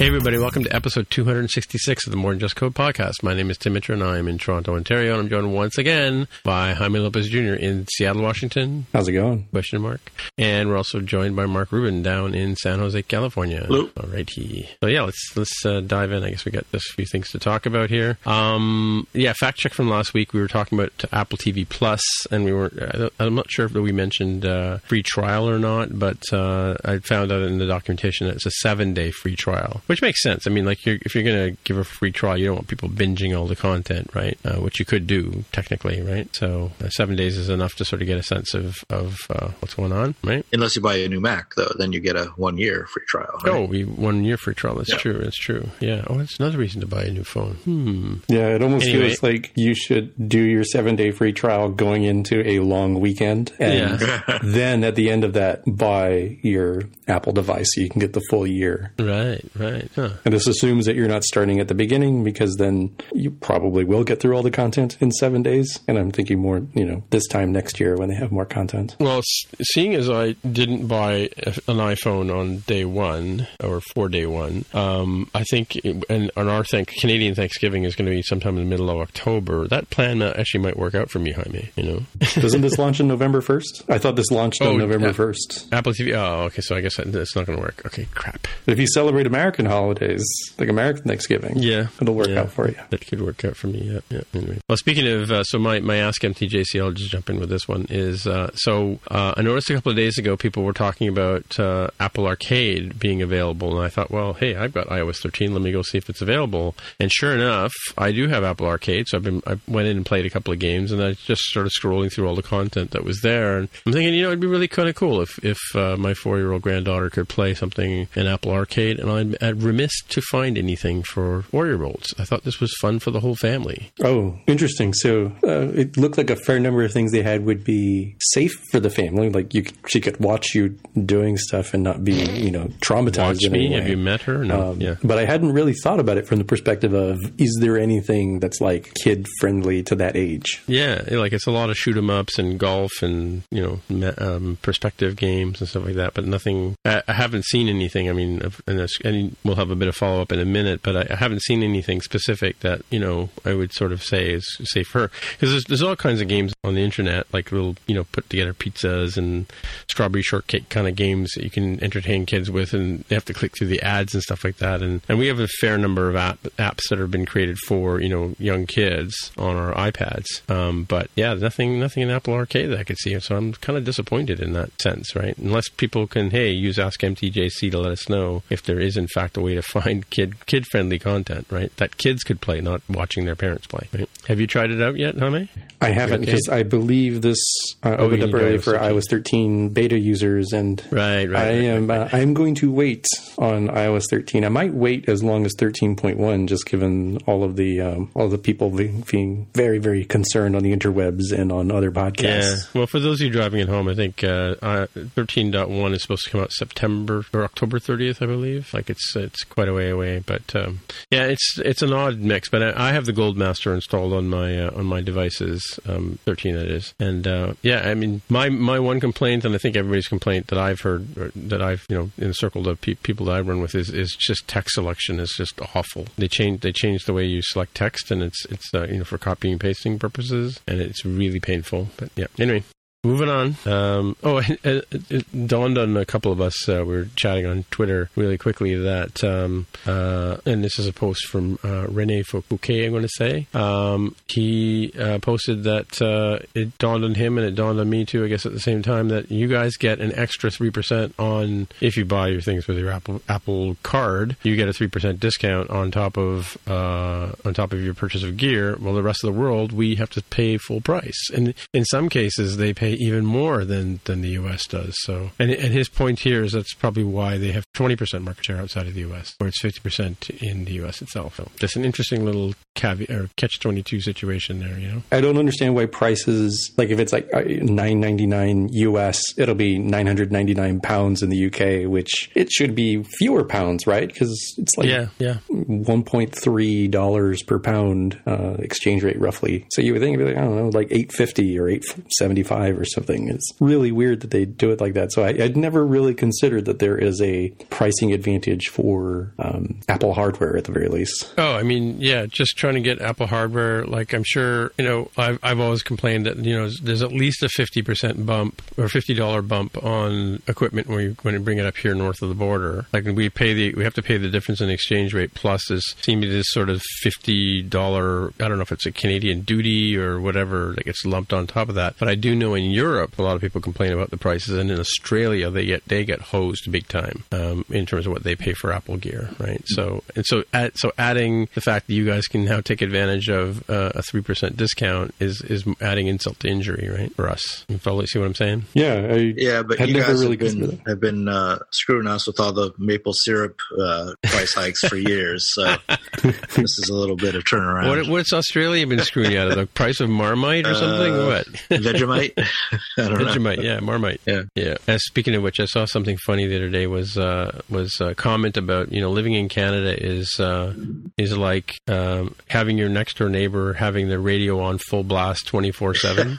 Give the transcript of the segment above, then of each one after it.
Hey, everybody, welcome to episode 266 of the More Than Just Code podcast. My name is Tim Mitra, and I am in Toronto, Ontario, and I'm joined once again by Jaime Lopez Jr. in Seattle, Washington. How's it going? Question mark. And we're also joined by Mark Rubin down in San Jose, California. Hello. All righty. So, yeah, let's let's uh, dive in. I guess we got just a few things to talk about here. Um, yeah, fact check from last week. We were talking about Apple TV Plus, and we were, I don't- I'm not sure if we mentioned uh, free trial or not, but uh, I found out in the documentation that it's a seven day free trial, which makes sense. I mean, like, you're, if you're going to give a free trial, you don't want people binging all the content, right? Uh, which you could do technically, right? So, uh, seven days is enough to sort of get a sense of, of uh, what's going on, right? Unless you buy a new Mac, though, then you get a one year free trial. right? Oh, we one year free trial. That's Yeah. true. That's true. Yeah. Oh, that's another reason to buy a new phone. Hmm. Yeah, it almost Anyway. feels like you should do your seven day free trial going into a long weekend. And then at the end of that, buy your Apple device so you can get the full year. Right. Right. Huh. And this assumes that you're not starting at the beginning because then you probably will get through all the content in seven days. And I'm thinking more, you know, this time next year when they have more content. Well, seeing as I didn't buy an iPhone on day one or for day one, um, I think, it- and on our thank Canadian Thanksgiving is going to be sometime in the middle of October. That plan uh, actually might work out for me, Jaime. You know, Doesn't this launch in November 1st? I thought this launched Oh, on November. 1st. Apple TV. Oh, okay. So I guess that's not going to work. Okay, crap. If you celebrate American holidays, like American Thanksgiving, Yeah, it'll work Yeah. out for you. That could work out for me. Yeah, yeah. Anyway, well, speaking of, uh, so my my Ask MTJC, I'll just jump in with this one. Is uh, so uh, I noticed a couple of days ago people were talking about uh, Apple Arcade being available, and I thought, well, hey, I've got iOS 13. Let me go see if it's available. And sure enough, I do have Apple Arcade. So I've been I went in and played a couple of games, and I just started scrolling through all the content that was there, and I'm thinking, you know, it'd be really kind of cool if if uh, my four year old granddaughter could play something in Apple Arcade, and I'm uh, remiss to find anything for four year olds. I thought this was fun for the whole family. Oh, interesting. So uh, it looked like a fair number of things they had would be safe for the family. Like you, she could watch you doing stuff and not be, you know, traumatized. Watch me. Have you met her? No. Um, yeah. But I hadn't really thought about it from the perspective of is there anything that's like kid friendly to that age? Yeah, like it's a lot of shoot 'em ups and golf and you know me- um, perspective games and stuff like that. But nothing. I, I haven't seen anything. I mean, of- and, this- and we'll have a bit of follow up in a minute. But I, I haven't seen anything specific that you know I would sort of say is safe for her because there's, there's all kinds of games on the internet, like little you know put together pizzas and strawberry shortcake kind of games that you can entertain kids with, and they have to click through the ads and stuff like that. And and we have a fair number of app, apps that have been created for you know young kids on our iPads. Um, but yeah, nothing nothing in Apple Arcade that I could see. So I'm kind of disappointed in that sense, right? Unless people can hey use Ask MTJC to let us know if there is in fact way to find kid kid friendly content, right? That kids could play, not watching their parents play. Right? Have you tried it out yet, Jaime? I haven't because I believe this uh, Oh, opened up early for iOS 13 beta users, and Right, right. I right, am right. uh, I'm going to wait on iOS 13. I might wait as long as 13.1, just given all of the um, all the people being, very very concerned on the interwebs and on other podcasts. Yeah. Well, for those of you driving at home, I think uh, uh, 13.1 is supposed to come out September or October 30th, I believe. Like it's it's quite a way away, but um, yeah, it's it's an odd mix. But I, I have the Gold Master installed on my uh, on my devices, um, 13 that is, and uh, yeah, I mean my my one complaint, and I think everybody's complaint that I've heard that I've you know in the circle of pe- people that I run with is is just text selection is just awful. They change they change the way you select text, and it's it's uh, you know for copying and pasting purposes, and it's really painful. But yeah, anyway. Moving on. Um, oh, it, it dawned on a couple of us. Uh, we were chatting on Twitter really quickly that, um, uh, and this is a post from uh, Rene Fouquet, I'm going to say. Um, he uh, posted that uh, it dawned on him and it dawned on me too, I guess, at the same time, that you guys get an extra 3% on, if you buy your things with your Apple Apple card, you get a 3% discount on top of uh, on top of your purchase of gear. Well, the rest of the world, we have to pay full price. And in some cases, they pay even more than, than the U.S. does. So, and, and his point here is that's probably why they have 20% market share outside of the U.S., where it's 50% in the U.S. itself. So, just an interesting little caveat or catch 22 situation there, you know? I don't understand why prices like if it's like uh, nine ninety nine US, it'll be nine hundred ninety nine pounds in the UK, which it should be fewer pounds, right? Because it's like yeah, yeah. one point three dollars per pound uh, exchange rate, roughly. So you would think it'd be like I don't know, like eight fifty or eight seventy five or something. It's really weird that they do it like that. So I, I'd never really considered that there is a pricing advantage for um, Apple hardware at the very least. Oh, I mean, yeah, just trying to get Apple hardware. Like, I'm sure, you know, I've, I've always complained that, you know, there's at least a 50% bump or $50 bump on equipment when you, when you bring it up here north of the border. Like, we pay the, we have to pay the difference in exchange rate plus this, seem to be this sort of $50, I don't know if it's a Canadian duty or whatever that gets lumped on top of that. But I do know in Europe, a lot of people complain about the prices. And in Australia, they get, they get hosed big time, um, in terms of what they pay for Apple gear, right? So, and so, add, so adding the fact that you guys can now take advantage of uh, a 3% discount is, is adding insult to injury, right? For us. You follow, see what I'm saying? Yeah, I Yeah, but had you guys really have been have been uh, screwing us with all the maple syrup uh, price hikes for years. So this is a little bit of turnaround. What, what's Australia been screwing you out of? The price of Marmite or something? Uh, what? Vegemite? I don't know. Yeah, Marmite. Yeah. Yeah. Uh, speaking of which, I saw something funny the other day. Was uh, was a comment about you know living in Canada is uh, is like um, having your next door neighbor having the radio on full blast twenty four seven,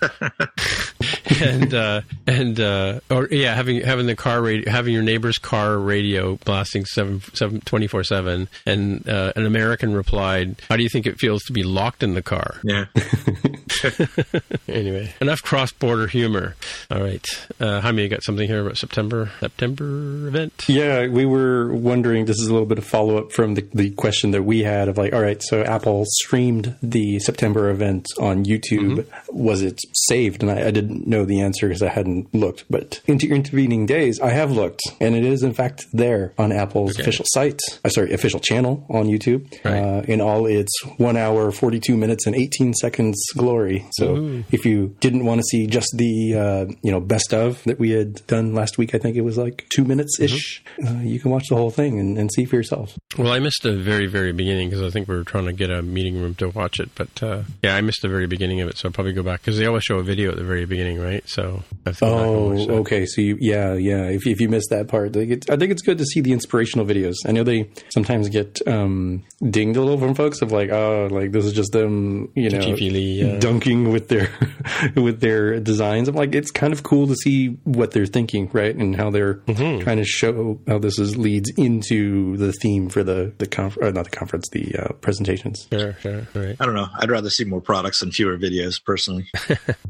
and uh, and uh, or yeah, having having the car radio, having your neighbor's car radio blasting seven seven twenty four seven, and uh, an American replied, "How do you think it feels to be locked in the car?" Yeah. anyway, enough cross-border humor. All right, uh, Jaime, you got something here about September September event? Yeah, we were wondering. This is a little bit of follow up from the, the question that we had of like, all right, so Apple streamed the September event on YouTube. Was it saved? And I, I didn't know the answer because I hadn't looked. But into intervening days, I have looked, and it is in fact there on Apple's official site. Uh, sorry, official channel on YouTube Right. uh, in all its one hour, forty two minutes, and eighteen seconds glory. So if you didn't want to see just the uh, you know best of that we had done last week, I think it was like two minutes ish. Uh, you can watch the whole thing and, and see for yourself. Well, I missed the very very beginning because I think we were trying to get a meeting room to watch it. But uh, yeah, I missed the very beginning of it, so I'll probably go back because they always show a video at the very beginning, right? So I have to go back and Oh, okay. So you, yeah, yeah. If, if you missed that part, I think, it's, I think it's good to see the inspirational videos. I know they sometimes get um, dinged a little from folks of like, oh, like this is just them, you know, Touchy-feely, dunking with their with their designs. I'm like, it's kind of cool to see what they're thinking, right, and how they're Mm-hmm. trying to show how this is leads into the theme for the the conf- not the conference, the uh, presentations. Sure, sure, right. I don't know. I'd rather see more products and fewer videos, personally.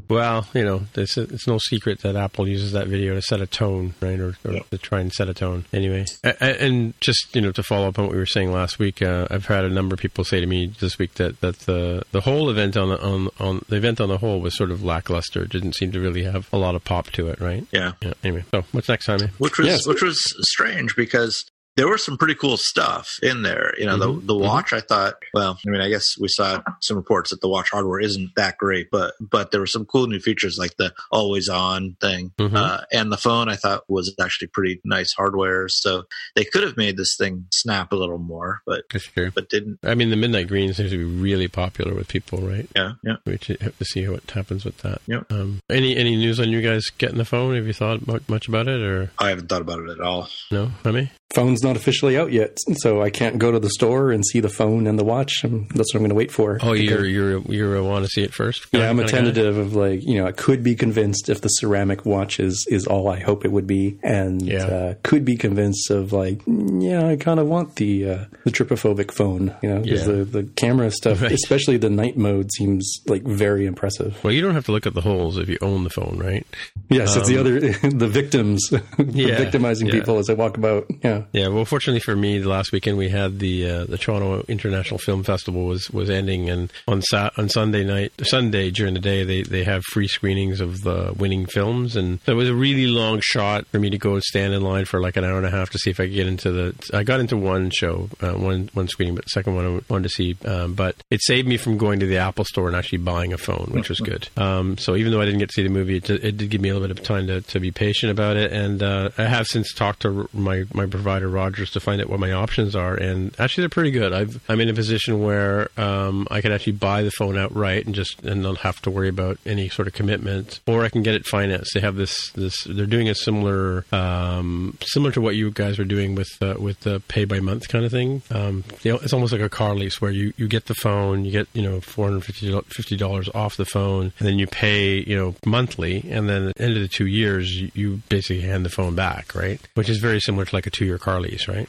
Well, you know, it's, it's no secret that Apple uses that video to set a tone, right, or, or to try and set a tone. Anyway, A- a- and just you know, to follow up on what we were saying last week, uh, I've had a number of people say to me this week that, that the the whole event on the on on the event on the whole was sort of lackluster. It didn't seem to really have a lot of pop to it, right? Yeah. Yeah. Anyway, so what's next time? eh? Which was Yes. which was strange because there was some pretty cool stuff in there. You know, Mhm, the the watch. I thought, well, I mean, I guess we saw some reports that the watch hardware isn't that great, but but there were some cool new features like the always on thing, Mhm. uh, and the phone. I thought was actually pretty nice hardware. So they could have made this thing snap a little more, but That's but didn't. I mean, the midnight green seems to be really popular with people, right? Yeah, yeah. We should have to see what happens with that. Yep. Um, any any news on you guys getting the phone? Have you thought much about it, or I haven't thought about it at all. no? Remy? Phone's not officially out yet, so I can't go to the store and see the phone and the watch. And that's what I'm going to wait for. Oh, you're you're you're want to see it first? Yeah, I'm a tentative of like, you know, I could be convinced if the ceramic watch is, is all I hope it would be, and Yeah. uh, could be convinced of like, yeah, I kind of want the uh, the trypophobic phone, you know, because Yeah. the, the camera stuff, Right. especially the night mode, seems like very impressive. Well, you don't have to look at the holes if you own the phone, right? Yes, it's the other the victims, Um, Yeah, victimizing people as they walk about. Yeah, Yeah, well, fortunately for me, the last weekend we had the uh, the Toronto International Film Festival was, was ending, and on Sat on Sunday night, Sunday during the day, they, they have free screenings of the winning films, and it was a really long shot for me to go stand in line for like an hour and a half to see if I could get into the. I got into one show, uh, one one screening, but the second one I wanted to see, um, but it saved me from going to the Apple Store and actually buying a phone, which was good. Um, so even though I didn't get to see the movie, it, did- it did give me a little bit of time to, to be patient about it, and uh, I have since talked to my my provider Rogers to find out what my options are, and actually they're pretty good. I've, I'm in a position where um, I can actually buy the phone outright and just and not have to worry about any sort of commitment, or I can get it financed. They have this this they're doing a similar um, similar to what you guys were doing with uh, with the pay by month kind of thing. Um, it's almost like a car lease where you, you get the phone, you get you know four hundred fifty dollars off the phone, and then you pay you know monthly, and then at the end of the two years you, you basically hand the phone back, right? Which is very similar to like a two year car lease, right?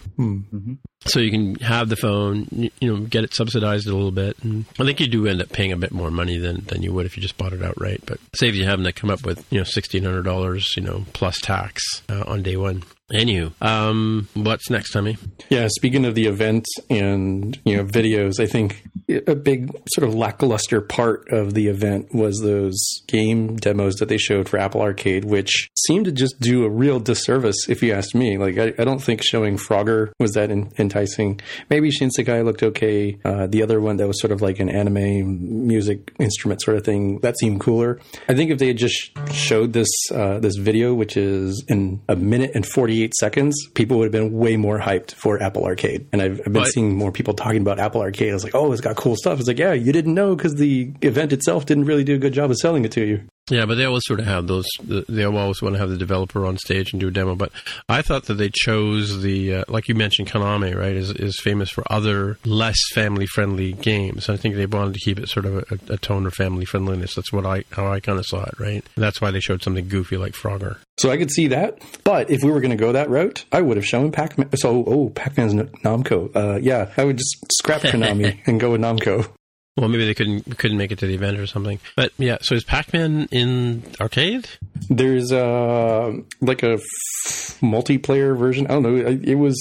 So you can have the phone, you, you know, get it subsidized a little bit, and I think you do end up paying a bit more money than, than you would if you just bought it outright. But saves you having to come up with you know sixteen hundred dollars, you know, plus tax uh, on day one. Anywho, um, what's next, Tommy? Yeah, speaking of the event and you know videos, I think a big sort of lackluster part of the event was those game demos that they showed for Apple Arcade, which seemed to just do a real disservice, if you ask me. Like, I, I don't think showing Frogger was that en- enticing. Maybe Shinsekai looked okay. Uh, the other one that was sort of like an anime music instrument sort of thing that seemed cooler. I think if they had just showed this uh, this video, which is in a minute and forty eight seconds, people would have been way more hyped for Apple Arcade. And I've, I've been But- seeing more people talking about Apple Arcade. I was like, oh, it's got cool stuff. It's like, yeah, you didn't know because the event itself didn't really do a good job of selling it to you. Yeah, but they always sort of have those. They always want to have the developer on stage and do a demo. But I thought that they chose the, uh, like you mentioned, Konami, right, is is famous for other less family friendly games. I think they wanted to keep it sort of a, a tone of family friendliness. That's what I how I kind of saw it, right. That's why they showed something goofy like Frogger. So I could see that. But if we were going to go that route, I would have shown Pac-Man. So, oh, Pac-Man's N- Namco. Uh, yeah, I would just scrap Konami and go with Namco. Well, maybe they couldn't couldn't make it to the event or something. But yeah, so is Pac Man in arcade? There's uh, like a f- multiplayer version. I don't know. It was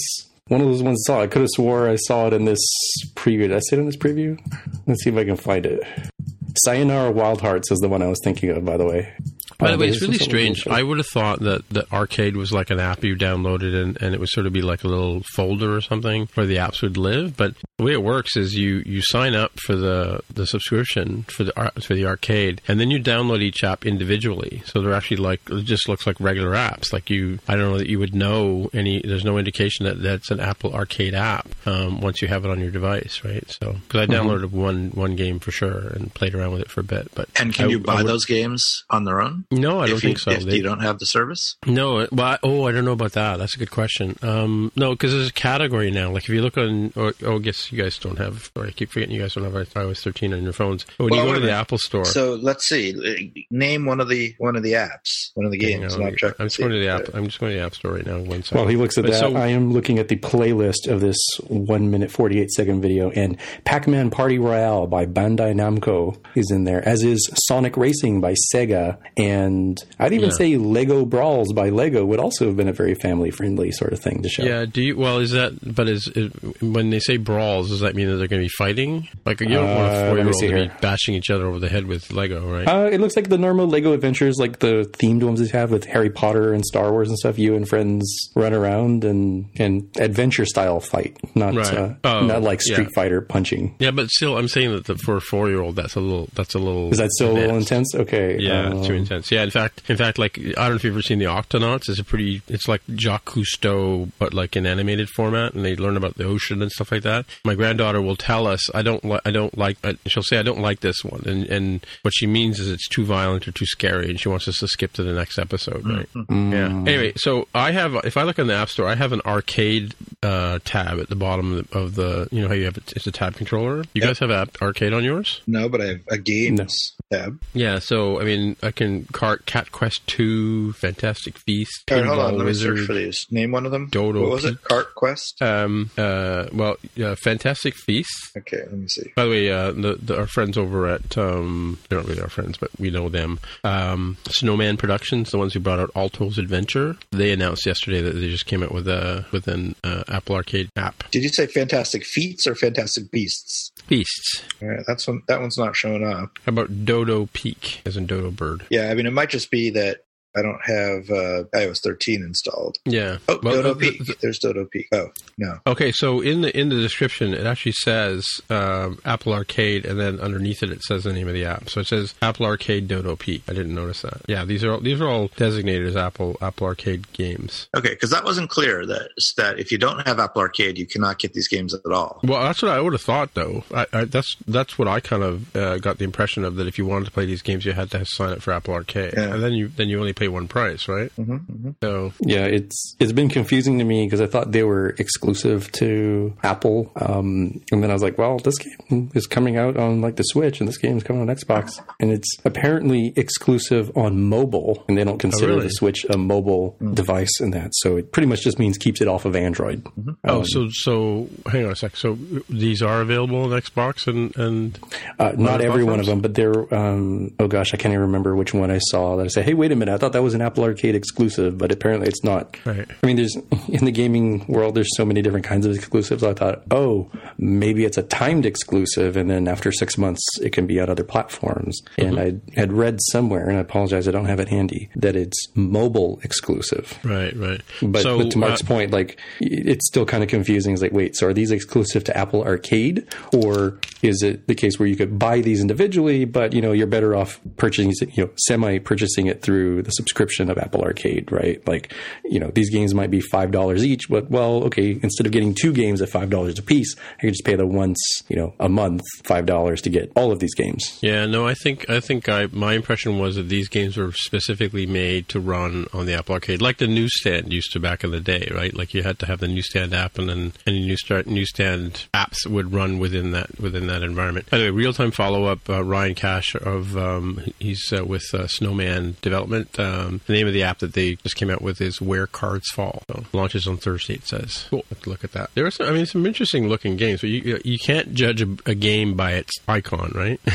one of those ones I saw. I could have swore I saw it in this preview. Did I see it in this preview? Let's see if I can find it. Sayonara Wild Hearts is the one I was thinking of, by the way. By the way, it's really strange. I would have thought that, that arcade was like an app you downloaded and, and it would sort of be like a little folder or something where the apps would live. But the way it works is you, you sign up for the, the subscription for the for the arcade and then you download each app individually. So they're actually like it just looks like regular apps. Like you, I don't know that you would know any. There's no indication that that's an Apple Arcade app um, once you have it on your device, right? So because I Mm-hmm. downloaded one one game for sure and played around with it for a bit. But And can I- you buy would- those games on their own? No, I don't if you, think so. If They- you don't have the service, no, well, I, oh, I don't know about that. That's a good question. Um, no, because there's a category now. Like if you look on, or, oh, I guess you guys don't have, or I keep forgetting you guys don't have iOS 13 on your phones. But when Well, you go to the. Apple Store, so let's see. Name one of the one of the apps, one of the games. on, I'll check I'm just going to the app. Uh, I'm just going to the App Store right now. One second. While he looks at that, so- I am looking at the playlist of this one minute forty eight second video, and Pac Man Party Royale by Bandai Namco is in there, as is Sonic Racing by Sega, and I'd even Yeah. say Lego Brawls by Lego would also have been a very family friendly sort of thing to show. Yeah. Do you? Well, is that? But is, is when they say brawl, dolls, does that mean that they're going to be fighting? Like you don't want Uh, a four year old to be bashing each other over the head with Lego, right? Uh, it looks like the normal Lego adventures, like the themed ones they have with Harry Potter and Star Wars and stuff. You and friends run around and and adventure style fight, not Right. uh, Oh, not like Street yeah. Fighter punching. yeah, but still, I'm saying that the, for a four year old, that's a little. That's a little. Is that still a little intense? Okay, Yeah, um, too intense. Yeah, in fact, in fact, like I don't know if you've ever seen the Octonauts. It's a pretty. It's like Jacques Cousteau, but like in animated format, and they learn about the ocean and stuff like that. My granddaughter will tell us, "I don't, li- I don't like." Uh, she'll say, "I don't like this one," and and what she means is it's too violent or too scary, and she wants us to skip to the next episode, right? Yeah. Anyway, so I have, if I look in the App Store, I have an arcade uh, tab at the bottom of the, of the. You know how you have it, it's a tab controller. You guys have app, arcade on yours? No, but I have a games tab. Yeah, so I mean, I can cart Cat Quest Two, Fantastic Feast, All right, hold on. Pinball Let me search for these. Name one of them. Dodo What was it? Cart Quest. Um, uh, well, yeah, Fantastic Feast. Okay, let me see. By the way, uh, the, the, our friends over at um, they're not really our friends, but we know them. Um, Snowman Productions, the ones who brought out Alto's Adventure, they announced yesterday that they just came out with a with an uh, Apple Arcade app. Did you say Fantastic Feats or Fantastic Beasts? Beasts. All right, that's one. That one's not showing up. How about Dodo Peak, as in Dodo Bird? Yeah, I mean, it might just be that I don't have uh, iOS 13 installed. Yeah. Oh, Well, Dodo the- Peak. the- There's Dodo Peak. Oh, no. Okay, so in the in the description, it actually says um, Apple Arcade, and then underneath it, it says the name of the app. So it says Apple Arcade Dodo Peak. I didn't notice that. Yeah, these are all, these are all designated as Apple Apple Arcade games. Okay, because that wasn't clear that that if you don't have Apple Arcade, you cannot get these games at all. Well, that's what I would have thought, though. I, I, that's that's what I kind of uh, got the impression of that if you wanted to play these games, you had to sign up for Apple Arcade, Yeah. and then you then you only pay one price, right? Mm-hmm, So Yeah, it's it's been confusing to me because I thought they were exclusive to Apple, um, and then I was like, well, this game is coming out on like the Switch, and this game is coming on Xbox, and it's apparently exclusive on mobile, and they don't consider really? the Switch a mobile device in that, so it pretty much just means keeps it off of Android. oh, Um, so so hang on a sec. So these are available on Xbox and and Uh, not other every one of them, but they're. Um, oh gosh, I can't even remember which one I saw that I say, "Hey, wait a minute! I thought that was an Apple Arcade exclusive, but apparently it's not." Right. I mean, there's in the gaming world, there's so many different kinds of exclusives. I thought, oh, maybe it's a timed exclusive, and then after six months, it can be on other platforms. And I had read somewhere, and I apologize, I don't have it handy, that it's mobile exclusive. right, right. But, so but to Mark's uh, point, like it's still kind of confusing. It's like, wait, so are these exclusive to Apple Arcade, or is it the case where you could buy these individually, but you know you're better off purchasing, you know, semi purchasing it through the subscription of Apple Arcade, right? Like, you know, these games might be five dollars each, but well, okay, instead of getting two games at five dollars a piece, I could just pay the once, you know, a month five dollars to get all of these games. Yeah, no, I think I think I my impression was that these games were specifically made to run on the Apple Arcade, like the newsstand used to back in the day, right? Like you had to have the newsstand app, and then any newsstand newsstand apps would run within that within that environment. By the way, real time follow up. Uh, Ryan Cash of um, he's uh, with uh, Snowman Development. Um, the name of the app that they just came out with is Where Cards Fall. So, launches on Thursday. It says. Cool. Let's look at that. There are some, I mean, some interesting looking games, but you you can't judge a, a game by its icon, right?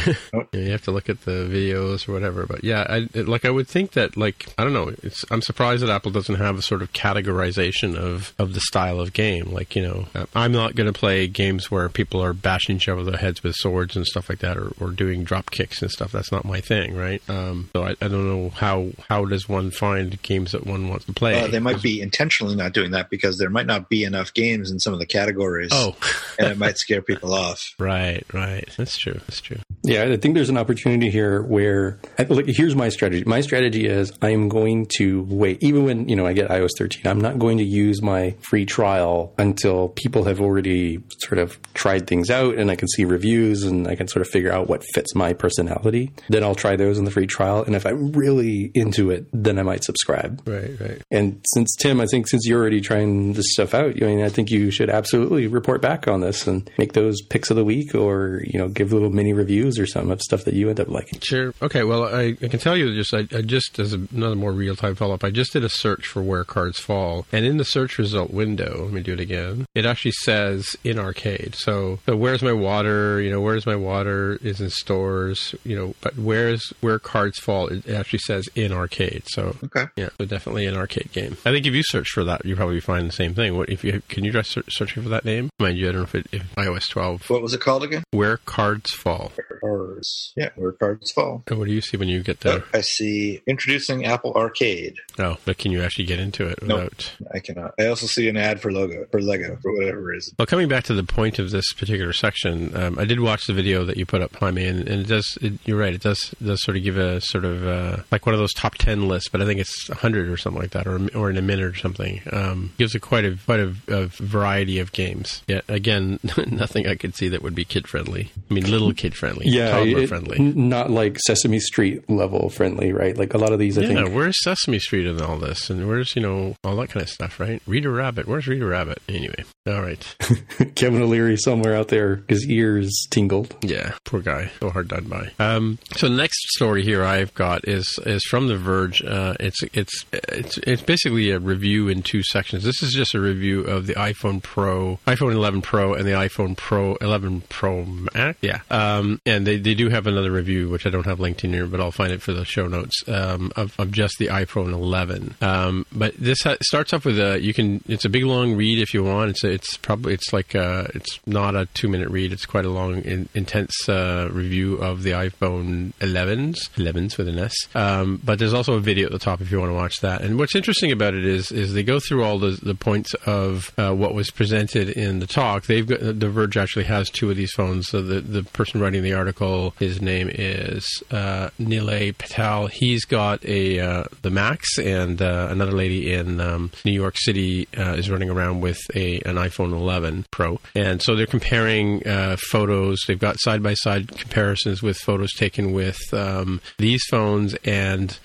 Yeah, you have to look at the videos or whatever. But yeah, I, it, like I would think that like I don't know. It's I'm surprised that Apple doesn't have a sort of categorization of of the style of game. Like you know, uh, I'm not going to play games where people are bashing each other heads with swords and stuff like that, or, or doing drop kicks and stuff. That's not my thing, right? Um, so I, I don't know how how does one find games that one wants to play. Uh, they might be intentionally not doing that because there might not be enough games in some of the categories. Oh, and it might scare people off. right, right. That's true. That's true. Yeah, I think there's an opportunity here where I, look. Here's my strategy. My strategy is I am going to wait, even when you know I get iOS 13. I'm not going to use my free trial until people have already sort of tried things out, and I can see reviews, and I can sort of figure out what fits my personality. Then I'll try those in the free trial, and if I'm really into it, then I might subscribe. Right, right. And since Tim, I think since you're already trying this stuff out, I mean, I think you should absolutely report back on this and make those picks of the week, or you know, give little mini reviews or some of stuff that you end up liking. Sure. Okay. Well, I, I can tell you just I, I just as another more real time follow up. I just did a search for where cards fall, and in the search result window, let me do it again. It actually says in arcade. So, so where's my water? You know, where's my water is in stores. You know, but where's where cards fall? It actually says in arcade. Arcade. So Okay. yeah, so definitely an arcade game. I think if you search for that, you probably find the same thing. What if you can you try search, searching for that name? Mind you, I don't know if, it, if iOS 12 What was it called again? where cards fall. Cards. Yeah, where cards fall. And what do you see when you get Oh, there? I see introducing Apple Arcade. Oh, but can you actually get into it Nope. without? I cannot. I also see an ad for logo for Lego for whatever reason. Well, coming back to the point of this particular section, um, I did watch the video that you put up, Jaime, and, and it does. It, you're right. It does does sort of give a sort of uh, like one of those top ten lists, but I think it's hundred or something like that, or or in a minute or something. Um, gives a quite a quite a, a variety of games. Yet again, nothing I could see that would be kid friendly. I mean, little kid friendly, Yeah, toddler it- friendly. not like Sesame Street level friendly, right? Like a lot of these, I Yeah, think. where's Sesame Street in all this, and where's you know all that kind of stuff, right? Reader Rabbit, where's Reader Rabbit? Anyway, all right. Kevin O'Leary somewhere out there, his ears tingled. Yeah, poor guy. So hard done by. Um, so the next story here I've got is is from The Verge. Uh, it's it's it's it's basically a review in two sections. This is just a review of the iPhone Pro, iPhone 11 Pro, and the iPhone Pro 11 Pro Max. Yeah, um, and they, they do have another review which I don't have linked in here, but I'll find it for the show notes um, of, of just the iPhone 11. Um, but this ha- starts off with a you can it's a big long read if you want. It's a, it's probably it's like uh it's not a two minute read. It's quite a long, in, intense uh, review of the iPhone 11s, 11s with an S. Um, but there's also a video at the top if you want to watch that. And what's interesting about it is is they go through all the the points of uh, what was presented in the talk. They've got the Verge actually has two of these phones. So the the person writing the article, his name is uh, Nilay Patel. He's got a uh, the Max, and uh, another lady in um, New York City uh, is running around with a an iPhone 11 Pro, and so they're comparing uh, photos. They've got side by side comparisons with photos taken with um, these phones and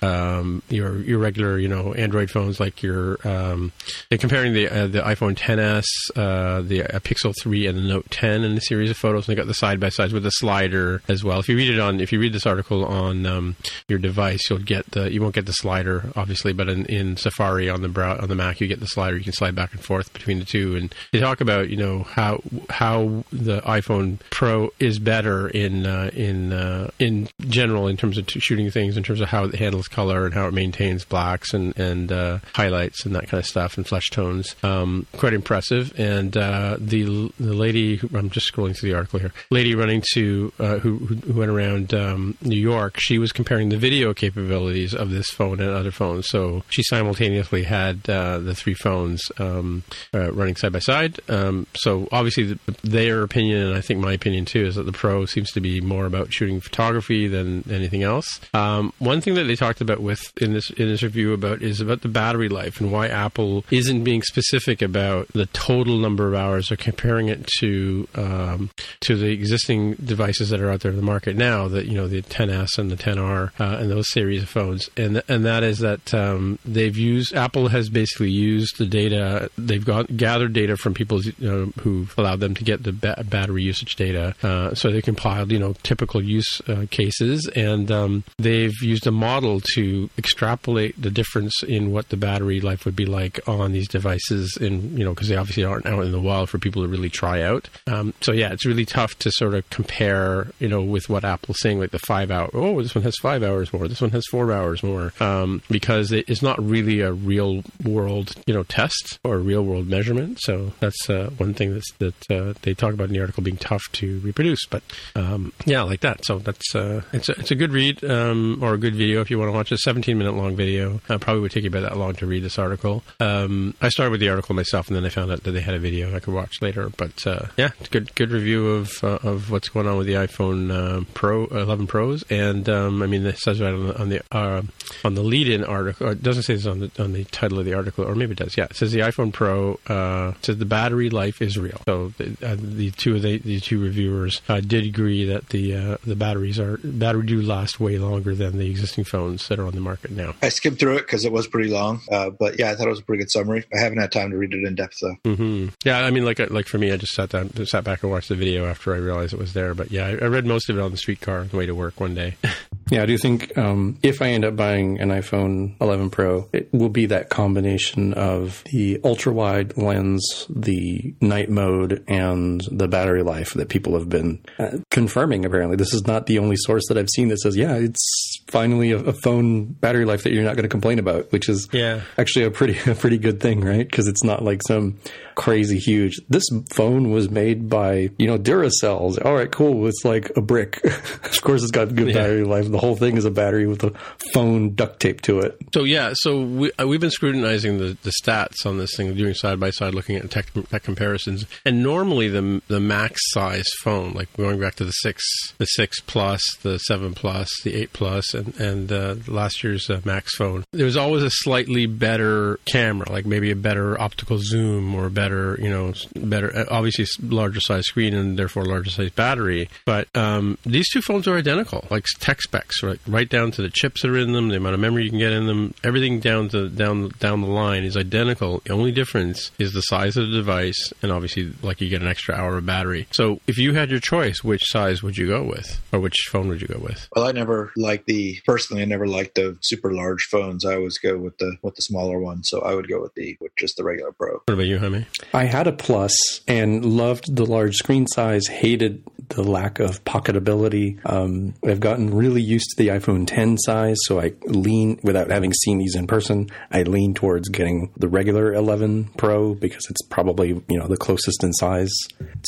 your your regular you know Android phones like your um, they're comparing the uh, the iPhone 10s, uh, the uh, Pixel 3, and the Note 10 in the series of photos. And they got the side by sides with the slider as well. If you read it on, if you read this article on um, your device, you'll get the you won't get the slider obviously, but in, in Safari on the brow, on the Mac, you get the slider. You can slide back and forth between the two. And they talk about you know how how the iPhone Pro is better in uh, in uh, in general in terms of shooting things, in terms of how it handles color and how it maintains blacks and and uh, highlights and that kind of stuff and flesh tones. Um, quite impressive. And uh, the the lady, I'm just scrolling through the article here, lady running to uh, who who who went around um, New York, she was comparing the video capabilities of this phone and other phones. So she simultaneously had uh, the three phones um, uh, running side by side. Um, so obviously, the, their opinion, and I think my opinion too, is that the Pro seems to be more about shooting photography than anything else. Um, one thing that they talked about with in this in this review about is about the battery life and why Apple isn't being specific about the total number of hours or comparing it to um, to the existing devices that are out there in the market now. That you know the 10s and the 10r uh, and those series of phones, and and that is that um, they've used Apple has basically used the data they've got gathered data from people you know, who've allowed them to get the ba- battery usage data. Uh, so they compiled you know typical use uh, cases, and um, they've used a model to extrapolate the difference in what the battery life would be like on these devices. In you know because they obviously aren't out in the wild for people to really try out. Um, so yeah, it's really tough to sort of compare you know with what Apple's saying like the five hour. Oh, this one has five hours more. This one has four hours more um, because it, it's not really a real world you know test or real world measurement. So that's uh, one thing that's, that uh, they talk about in the article being tough to reproduce. But um, yeah, like that. So that's uh, it's a, it's a good read um, or a good video if you want to watch a 17 minute long video. Uh, probably would take you about that long to read this article. Um, I started with the article myself, and then I found out that they had a video I could watch later. But uh, yeah, good good review of uh, of what's going on with the iPhone uh, Pro 11 Pros, and um, I mean it says right on the on the uh, on the lead in article. It doesn't say this on the on the title of the article, or maybe it does. Yeah, it says the iPhone Pro uh, says the battery life is real. So the, the two of the, the two reviewers did agree that the the batteries are battery do last way longer than the existing phones that are on the market now. I skimmed through it because it was pretty long, uh, but yeah, I thought it was a pretty good summary. I haven't had time to read it in depth though. hmm Yeah, I mean, like like for me, I just sat down, just sat back and watched the video after I realized it was there. But yeah, I, I read most of it on the streetcar on the way to work one day. Yeah, I do think um, if I end up buying an iPhone 11 Pro, it will be that combination of the ultra wide lens, the night mode, and the battery life that people have been uh, confirming. Apparently, this is not the only source that I've seen that says, "Yeah, it's finally a, a phone battery life that you're not going to complain about," which is Yeah. actually a pretty a pretty good thing, right? Because it's not like some crazy huge. This phone was made by you know Duracells. All right, cool. It's like a brick. of course, it's got good Yeah. battery life. Whole thing is a battery with a phone duct tape to it. So yeah, so we uh, we've been scrutinizing the, the stats on this thing, doing side by side, looking at tech, tech comparisons. And normally the the max size phone, like going back to the six, the six plus, the seven plus, the eight plus, and and uh, last year's uh, max phone, there was always a slightly better camera, like maybe a better optical zoom or better, you know, better, uh, obviously larger size screen and therefore larger size battery. But um, these two phones are identical, like tech specs, right, right down to the chips that are in them, the amount of memory you can get in them, everything down to down down the line is identical. The only difference is the size of the device, and obviously, like you get an extra hour of battery. So, if you had your choice, which size would you go with, or which phone would you go with? Well, I never liked the personally. I never liked the super large phones. I always go with the with the smaller one. So I would go with the with just the regular Pro. What about you, Jaime? I had a plus and loved the large screen size, hated the lack of pocketability. Um, I've gotten really used to the iPhone 10 size, so I lean, without having seen these in person, I lean towards getting the regular 11 Pro because it's probably, you know, the closest in size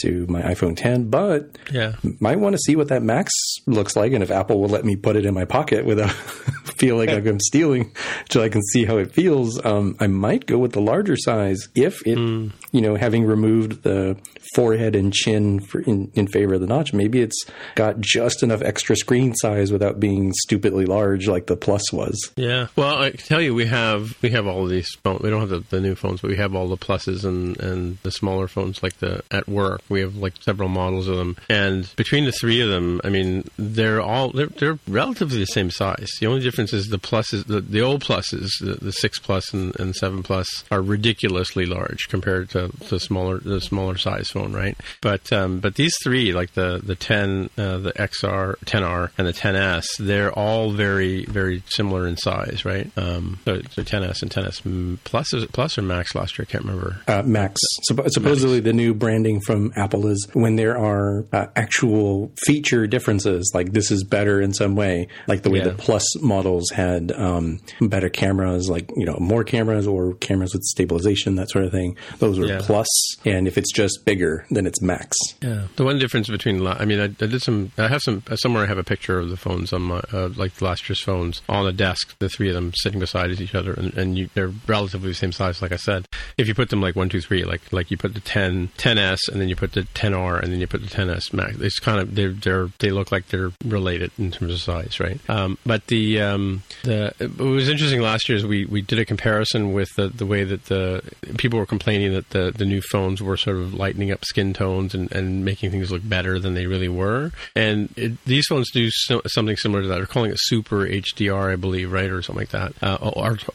to my iPhone 10, but Yeah, might want to see what that Max looks like and if Apple will let me put it in my pocket without feeling like I'm stealing so I can see how it feels. Um, I might go with the larger size if it, you know, having removed the forehead and chin for in, in favor of the notch, maybe it's got just enough extra screen size without being stupidly large like the Plus was. Yeah. Well, I can tell you, we have we have all of these phones. We don't have the, the new phones, but we have all the pluses and and the smaller phones, like the at work. We have like several models of them, and between the three of them, I mean, they're all they're, they're relatively the same size. The only difference is the pluses, the, the old pluses, the, the six plus and, and seven plus, are ridiculously large compared to the smaller the smaller size phone, right? But um, but these three, like the the 10, uh, the XR, 10R, and the 10S, they're all very very similar in size, right? Um, so, so 10S and 10S mm, plus is it plus or max last year? I can't remember. Uh, Max. Supp- supposedly, the new branding from Apple is when there are uh, actual feature differences, like this is better in some way, like the way Yeah. the Plus models had um, better cameras, like you know more cameras or cameras with stabilization, that sort of thing. Those were Yeah. Plus, and if it's just bigger, then it's Max. Yeah. The one difference between, I mean, I, I did some, I have some, uh, somewhere I have a picture of the phones on my, uh, like last year's phones on a desk, the three of them sitting beside each other, and, and you, they're relatively the same size, like I said. If you put them like one, two, three, like, like you put the 10, 10S, and then you put the 10R, and then you put the 10S Max, it's kind of, they're, they're, they look like they're related in terms of size, right? Um, but the, um, the, it was interesting last year is we, we did a comparison with the, the way that the, people were complaining that the, the new phones were sort of lightening up skin tones and, and making things look better than they really were. And it, these phones do so, something similar to that. They're calling it Super HDR, I believe, right, or something like that. Uh,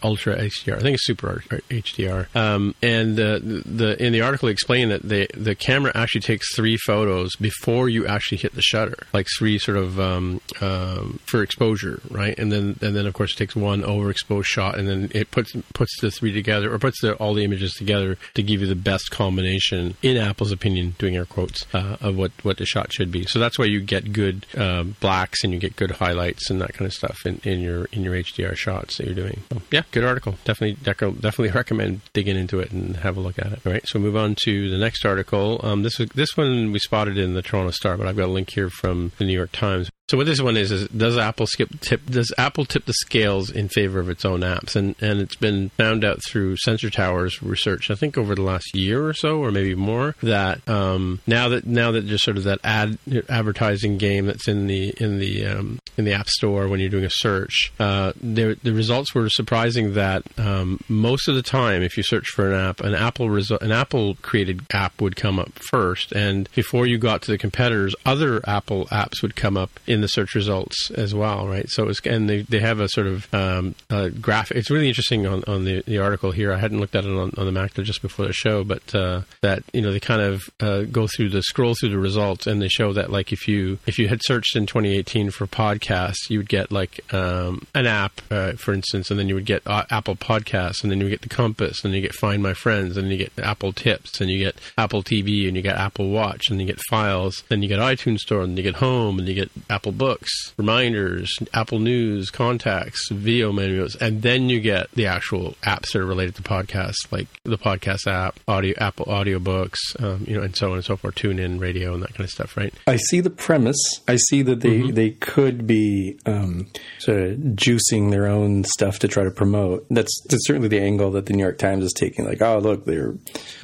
Ultra HDR. I think it's Super HDR. Um, and the in the article, they explain that the the camera actually takes three photos before you actually hit the shutter, like three sort of um, um, for exposure, right? And then and then of course it takes one overexposed shot, and then it puts puts the three together or puts the, all the images together to give you the best combination, in Apple's opinion, doing air quotes, uh, of what what the shot should be. So that's why you get good um, blacks and you get good highlights and that kind of stuff in, in your in your HDR shots that you're doing. So, yeah, good article. Definitely definitely recommend digging into it and have a look at it. All right, so move on to the next article. Um, this this one we spotted in the Toronto Star, but I've got a link here from the New York Times. So what this one is is does Apple skip tip does Apple tip the scales in favor of its own apps? And and it's been found out through Sensor Tower's research I think over the last year or so or maybe more that um, now that now that just sort of that ad advertising game that's in the in the um, in the App Store when you're doing a search uh, there, the results were surprising that um, most of the time if you search for an app an Apple resu- an Apple created app would come up first. And before you got to the competitors other Apple apps would come up in in the search results as well, right? So it's and they, they have a sort of um, a graphic. It's really interesting on, on the, the article here. I hadn't looked at it on, on the Mac just before the show, but uh, that you know they kind of uh, go through the scroll through the results and they show that like if you if you had searched in 2018 for podcasts, you would get like um, an app, uh, for instance, and then you would get uh, Apple Podcasts, and then you would get the Compass, and you get Find My Friends, and you get Apple Tips, and you get Apple TV, and you get Apple Watch, and you get Files, then you get iTunes Store, and you get Home, and you get Apple Books, Reminders, Apple News, Contacts, video menus, and then you get the actual apps that are related to podcasts, like the podcast app, audio Apple audiobooks, um, you know, and so on and so forth, tune in radio and that kind of stuff, right? I see the premise. I see that they mm-hmm. they could be um, sort of juicing their own stuff to try to promote. That's that's certainly the angle that the New York Times is taking. Like, oh, look, they're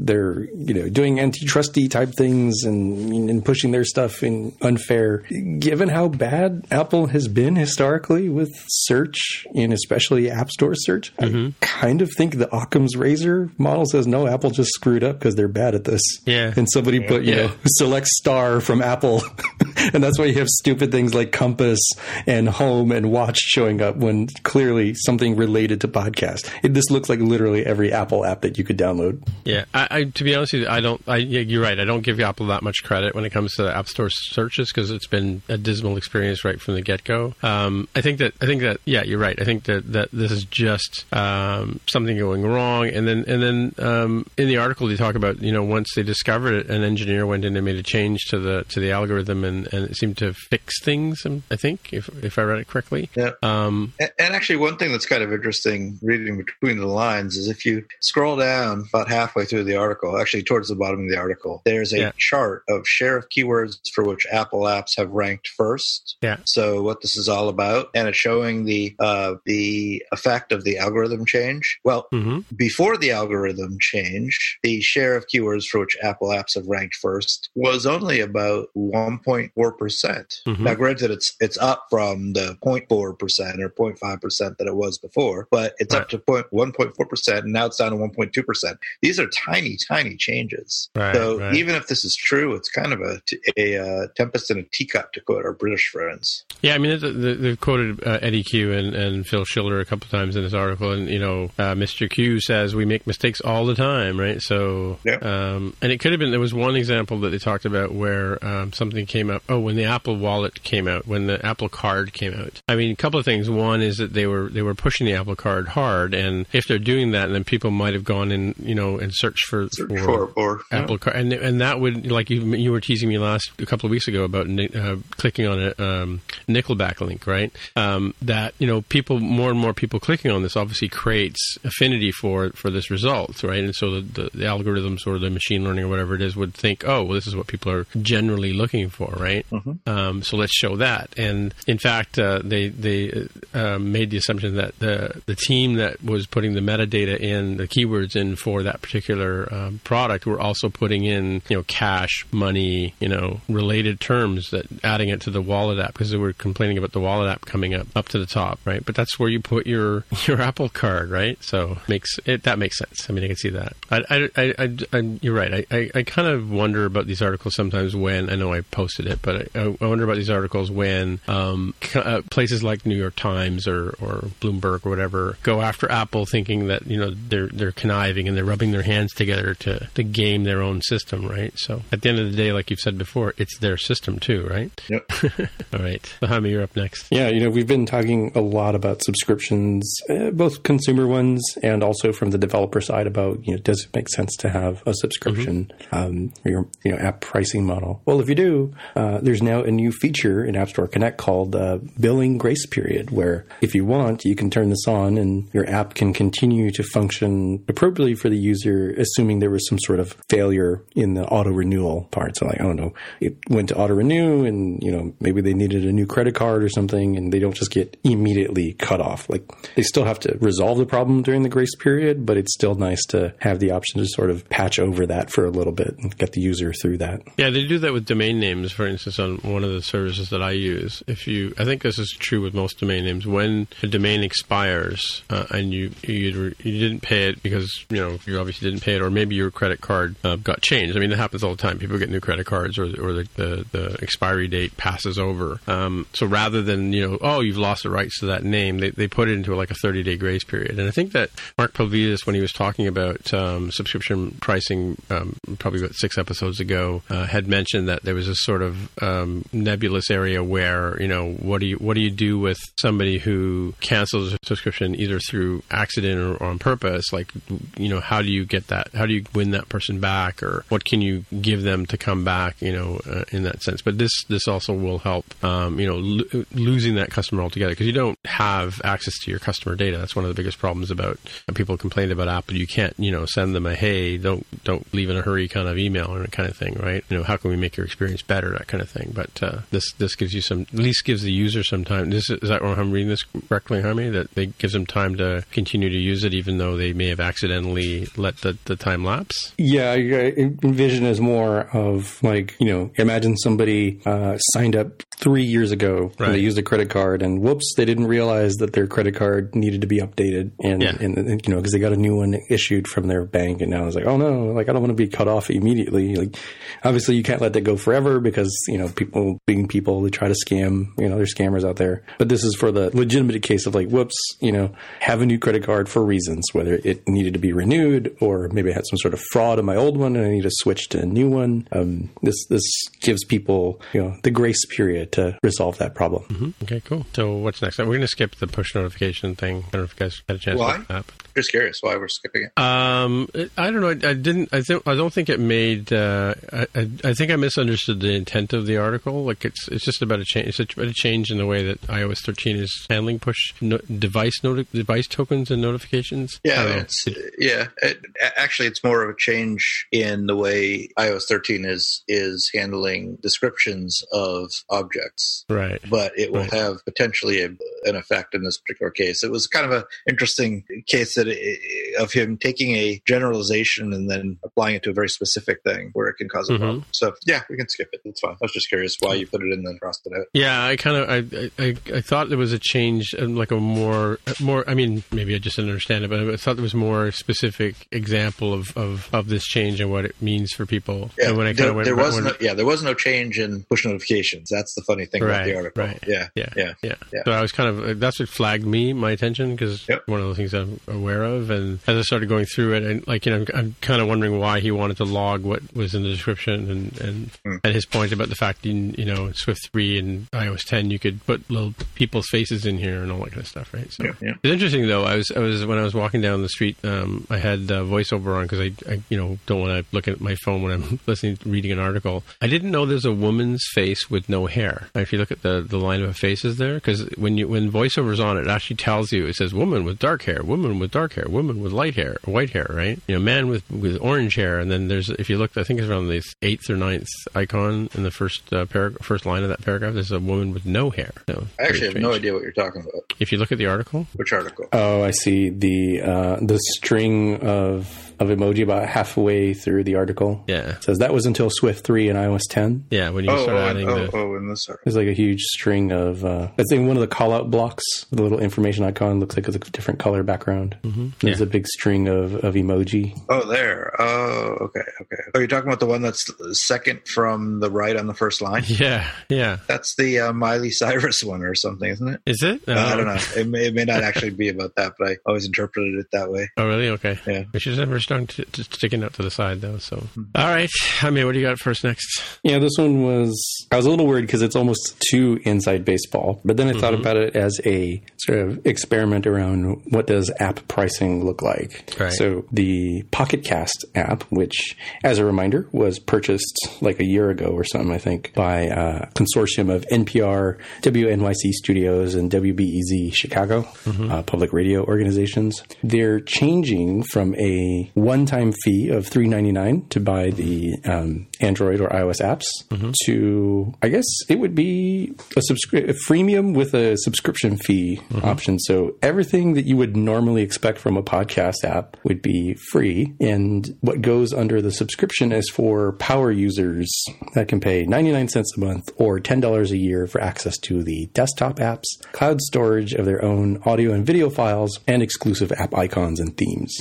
they're you know doing antitrusty type things and and pushing their stuff in unfair. Given how bad Apple has been historically with search and especially App Store search, mm-hmm. I kind of think the Occam's razor model says no, Apple just screwed up because they're bad at this. Yeah, and somebody yeah. put you yeah. know select star from Apple, and that's why you have stupid things like Compass and Home and Watch showing up when clearly something related to podcast. It, this looks like literally every Apple app that you could download. Yeah, I, I to be honest with you, I don't. I, yeah, you're right. I don't give Apple that much credit when it comes to App Store searches because it's been a dismal experience right from the get go. Um, I think that I think that yeah, you're right. I think that that this is just um, something going wrong, and then and then um, in the article they talk about you know once they discovered it, an engineer went in and made a change to the to the algorithm, and, and it seemed to fix things. Um, I think if if I read it correctly. Yeah. Um, and, and actually, one thing that's kind of interesting reading between the lines is if you scroll down about halfway through the article, actually towards the bottom of the article, there's a yeah. chart of share of keywords for which Apple apps have ranked first. Yeah. So what this is all about, and it's showing the uh, the effect of the algorithm change. Well, mm-hmm. before the algorithm change, the share of keywords for which Apple apps have ranked first was only about 1.4 percent. Mm-hmm. Now, granted, it's it's up from the 0.4 percent or 0.5 percent that it was before, but it's right. up to 1.4 percent, and now it's down to 1.2 percent. These are tiny, tiny changes. Right, so right. even if this is true, it's kind of a, a, uh, tempest in a teacup, to quote our British friends. Yeah, I mean, they've quoted uh, Eddy Cue and, and Phil Schiller a couple times in this article, and you know, uh, Mr. Cue says we make mistakes all the time, right? So, yeah. um, and it could have been there was one example that they talked about where um, something came up. Oh, when the Apple Wallet came out, when the Apple Card came out. I mean, a couple of things. One is that they were they were pushing the Apple Card hard, and if they're doing that, then people might have gone in, you know, and searched for, Search for, for Apple yeah. Card, and and that would like you you were teasing me last a couple of weeks ago about uh, clicking on um, Nickelback link, right? Um, that you know people more and more people clicking on this obviously creates affinity for for this result, right? And so the, the, the algorithms or the machine learning or whatever it is would think, oh, well, this is what people are generally looking for, right? Mm-hmm. Um, so let's show that. And in fact, uh, they they uh, made the assumption that the the team that was putting the metadata in the keywords in for that particular um, product were also putting in you know cash, money, you know related terms that adding it to the wallet app because they were complaining about the wallet app coming up up to the top, right? But that's where you put your your Apple Card, right? So makes it that makes sense. I mean, I can see that. I, I, I, I, you're right. I, I, I kind of wonder about these articles sometimes when I know I posted it, but I, I wonder about these articles when um, uh, places like New York Times or, or Bloomberg or whatever go after Apple, thinking that you know they're they're conniving and they're rubbing their hands together to to game their own system, right? So at the end of the day, like you've said before, it's their system too, right? Yep. All right, Jaime, you're up next. Yeah, you know we've been talking a lot about subscriptions, uh, both consumer ones and also from the developer side about you know does it make sense to have a subscription mm-hmm. um, your you know app pricing model? Well, if you do, uh, there's now a new feature in App Store Connect called uh, billing grace period, where if you want, you can turn this on and your app can continue to function appropriately for the user, assuming there was some sort of failure in the auto renewal part. So, like I don't know, it went to auto renew, and you know maybe they needed a new credit card or something, and they don't just get immediately cut off. Like they still have to resolve the problem during the grace period, but it's still nice to have the option to sort of patch over that for a little bit and get the user through that. Yeah, they do that with domain names, for instance on one of the services that I use, if you, I think this is true with most domain names, when a domain expires uh, and you you, you didn't pay it because you know you obviously didn't pay it, or maybe your credit card uh, got changed. I mean, that happens all the time. People get new credit cards, or or the the, the expiry date passes over. Um, so rather than you know, oh, you've lost the rights to that name, they, they put it into like a 30 day grace period. And I think that Mark Pavlidis, when he was talking about um, subscription pricing, um, probably about six episodes ago, uh, had mentioned that there was a sort of um, nebulous area where you know what do you what do you do with somebody who cancels a subscription either through accident or, or on purpose? Like you know, how do you get that? How do you win that person back, or what can you give them to come back? You know, uh, in that sense. But this this also will help. Um, you know, lo- losing that customer altogether because you don't have access to your customer data. That's one of the biggest problems about people complain about Apple. You can't you know send them a hey don't don't leave in a hurry kind of email or kind of thing, right? You know, how can we make your experience better? That kind of thing. But uh, this this gives you some at least gives the user some time. This is, that I'm reading this correctly, Jaime? That they gives them time to continue to use it even though they may have accidentally let the, the time lapse. Yeah, I envision more of like you know imagine somebody uh, signed up three years ago right. they used a credit card and whoops they didn't realize that their credit card needed to be updated and, yeah. and, and you know because they got a new one issued from their bank and now it's like oh no like I don't want to be cut off immediately like obviously you can't let that go forever because you know people being people they try to scam you know there's scammers out there but this is for the legitimate case of like whoops you know have a new credit card for reasons whether it needed to be renewed or maybe I had some sort of fraud in my old one and I need to switch to a new one um, this this gives people you know the grace period to resolve that problem mm-hmm. okay cool so what's next we're going to skip the push notification thing I don't know if you guys had a chance why? to just curious why we're skipping it um I don't know I, I didn't I think I don't think it made uh, I, I, I think I misunderstood the intent of the article. Like it's it's just about a change. It's about a, change in the way that iOS 13 is handling push no, device noti- device tokens and notifications. Yeah, it's, yeah. It, actually, it's more of a change in the way iOS 13 is is handling descriptions of objects. Right. But it will right. have potentially a, an effect in this particular case. It was kind of an interesting case that it, of him taking a generalization and then applying it to a very specific thing where it can cause a mm-hmm. problem. So yeah, we can skip it. That's fine. I was just curious why you put it in and crossed it out. Yeah, I kind of I, I I thought there was a change, like a more more. I mean, maybe I just didn't understand it, but I thought there was more specific example of, of, of this change and what it means for people. Yeah, and when I kind there, went, there was no, yeah, there was no change in push notifications. That's the funny thing right, about the article. Right. Yeah, yeah, yeah, yeah, yeah. So I was kind of that's what flagged me my attention because yep. one of the things I'm aware of, and as I started going through it, and like you know, I'm, I'm kind of wondering why he wanted to log what was in the description and and, mm. and his point about the fact in you know Swift three and iOS ten you could put little people's faces in here and all that kind of stuff, right? So yeah, yeah. it's interesting though. I was I was when I was walking down the street, um, I had uh, voiceover on because I, I you know don't want to look at my phone when I'm listening reading an article. I didn't know there's a woman's face with no hair. If you look at the the line of faces there, because when you when voiceover's on, it actually tells you it says woman with dark hair, woman with dark hair, woman with light hair, white hair, right? You know, man with with orange hair, and then there's if you look, I think it's around the eighth or ninth icon in the first uh, parag- first line of that paragraph. There's a woman with no hair. No, I actually have no idea what you're talking about. If you look at the article, which article? Oh, I see the uh, the string of of emoji about halfway through the article. Yeah. It says that was until Swift 3 and iOS 10. Yeah, when you oh, start oh, adding oh, the. Oh, in this article. There's like a huge string of. Uh, I think one of the call out blocks, the little information icon looks like it's a different color background. Mm-hmm. There's yeah. a big string of, of emoji. Oh, there. Oh, okay, okay. Oh, you're talking about the one that's second from the right on the first line? Yeah, yeah. That's the uh, Miley Cyrus one or something, isn't it? Is it? Uh, I don't know. It may, it may not actually be about that, but I always interpreted it that way. Oh, really? Okay. Yeah. We should never start to, to sticking out to the side though. So, all right. I mean, what do you got first next? Yeah, this one was. I was a little worried because it's almost too inside baseball, but then I mm-hmm. thought about it as a sort of experiment around what does app pricing look like. Right. So the Pocket Cast app, which, as a reminder, was purchased like a year ago or something, I think, by a consortium of NPR, WNYC Studios, and WBEZ Chicago, mm-hmm. uh, public radio organizations. They're changing from a one-time fee of three ninety nine to buy the um, Android or iOS apps. Mm-hmm. To I guess it would be a, subscri- a freemium with a subscription fee mm-hmm. option. So everything that you would normally expect from a podcast app would be free, and what goes under the subscription is for power users that can pay ninety nine cents a month or ten dollars a year for access to the desktop apps, cloud storage of their own audio and video files, and exclusive app icons and themes.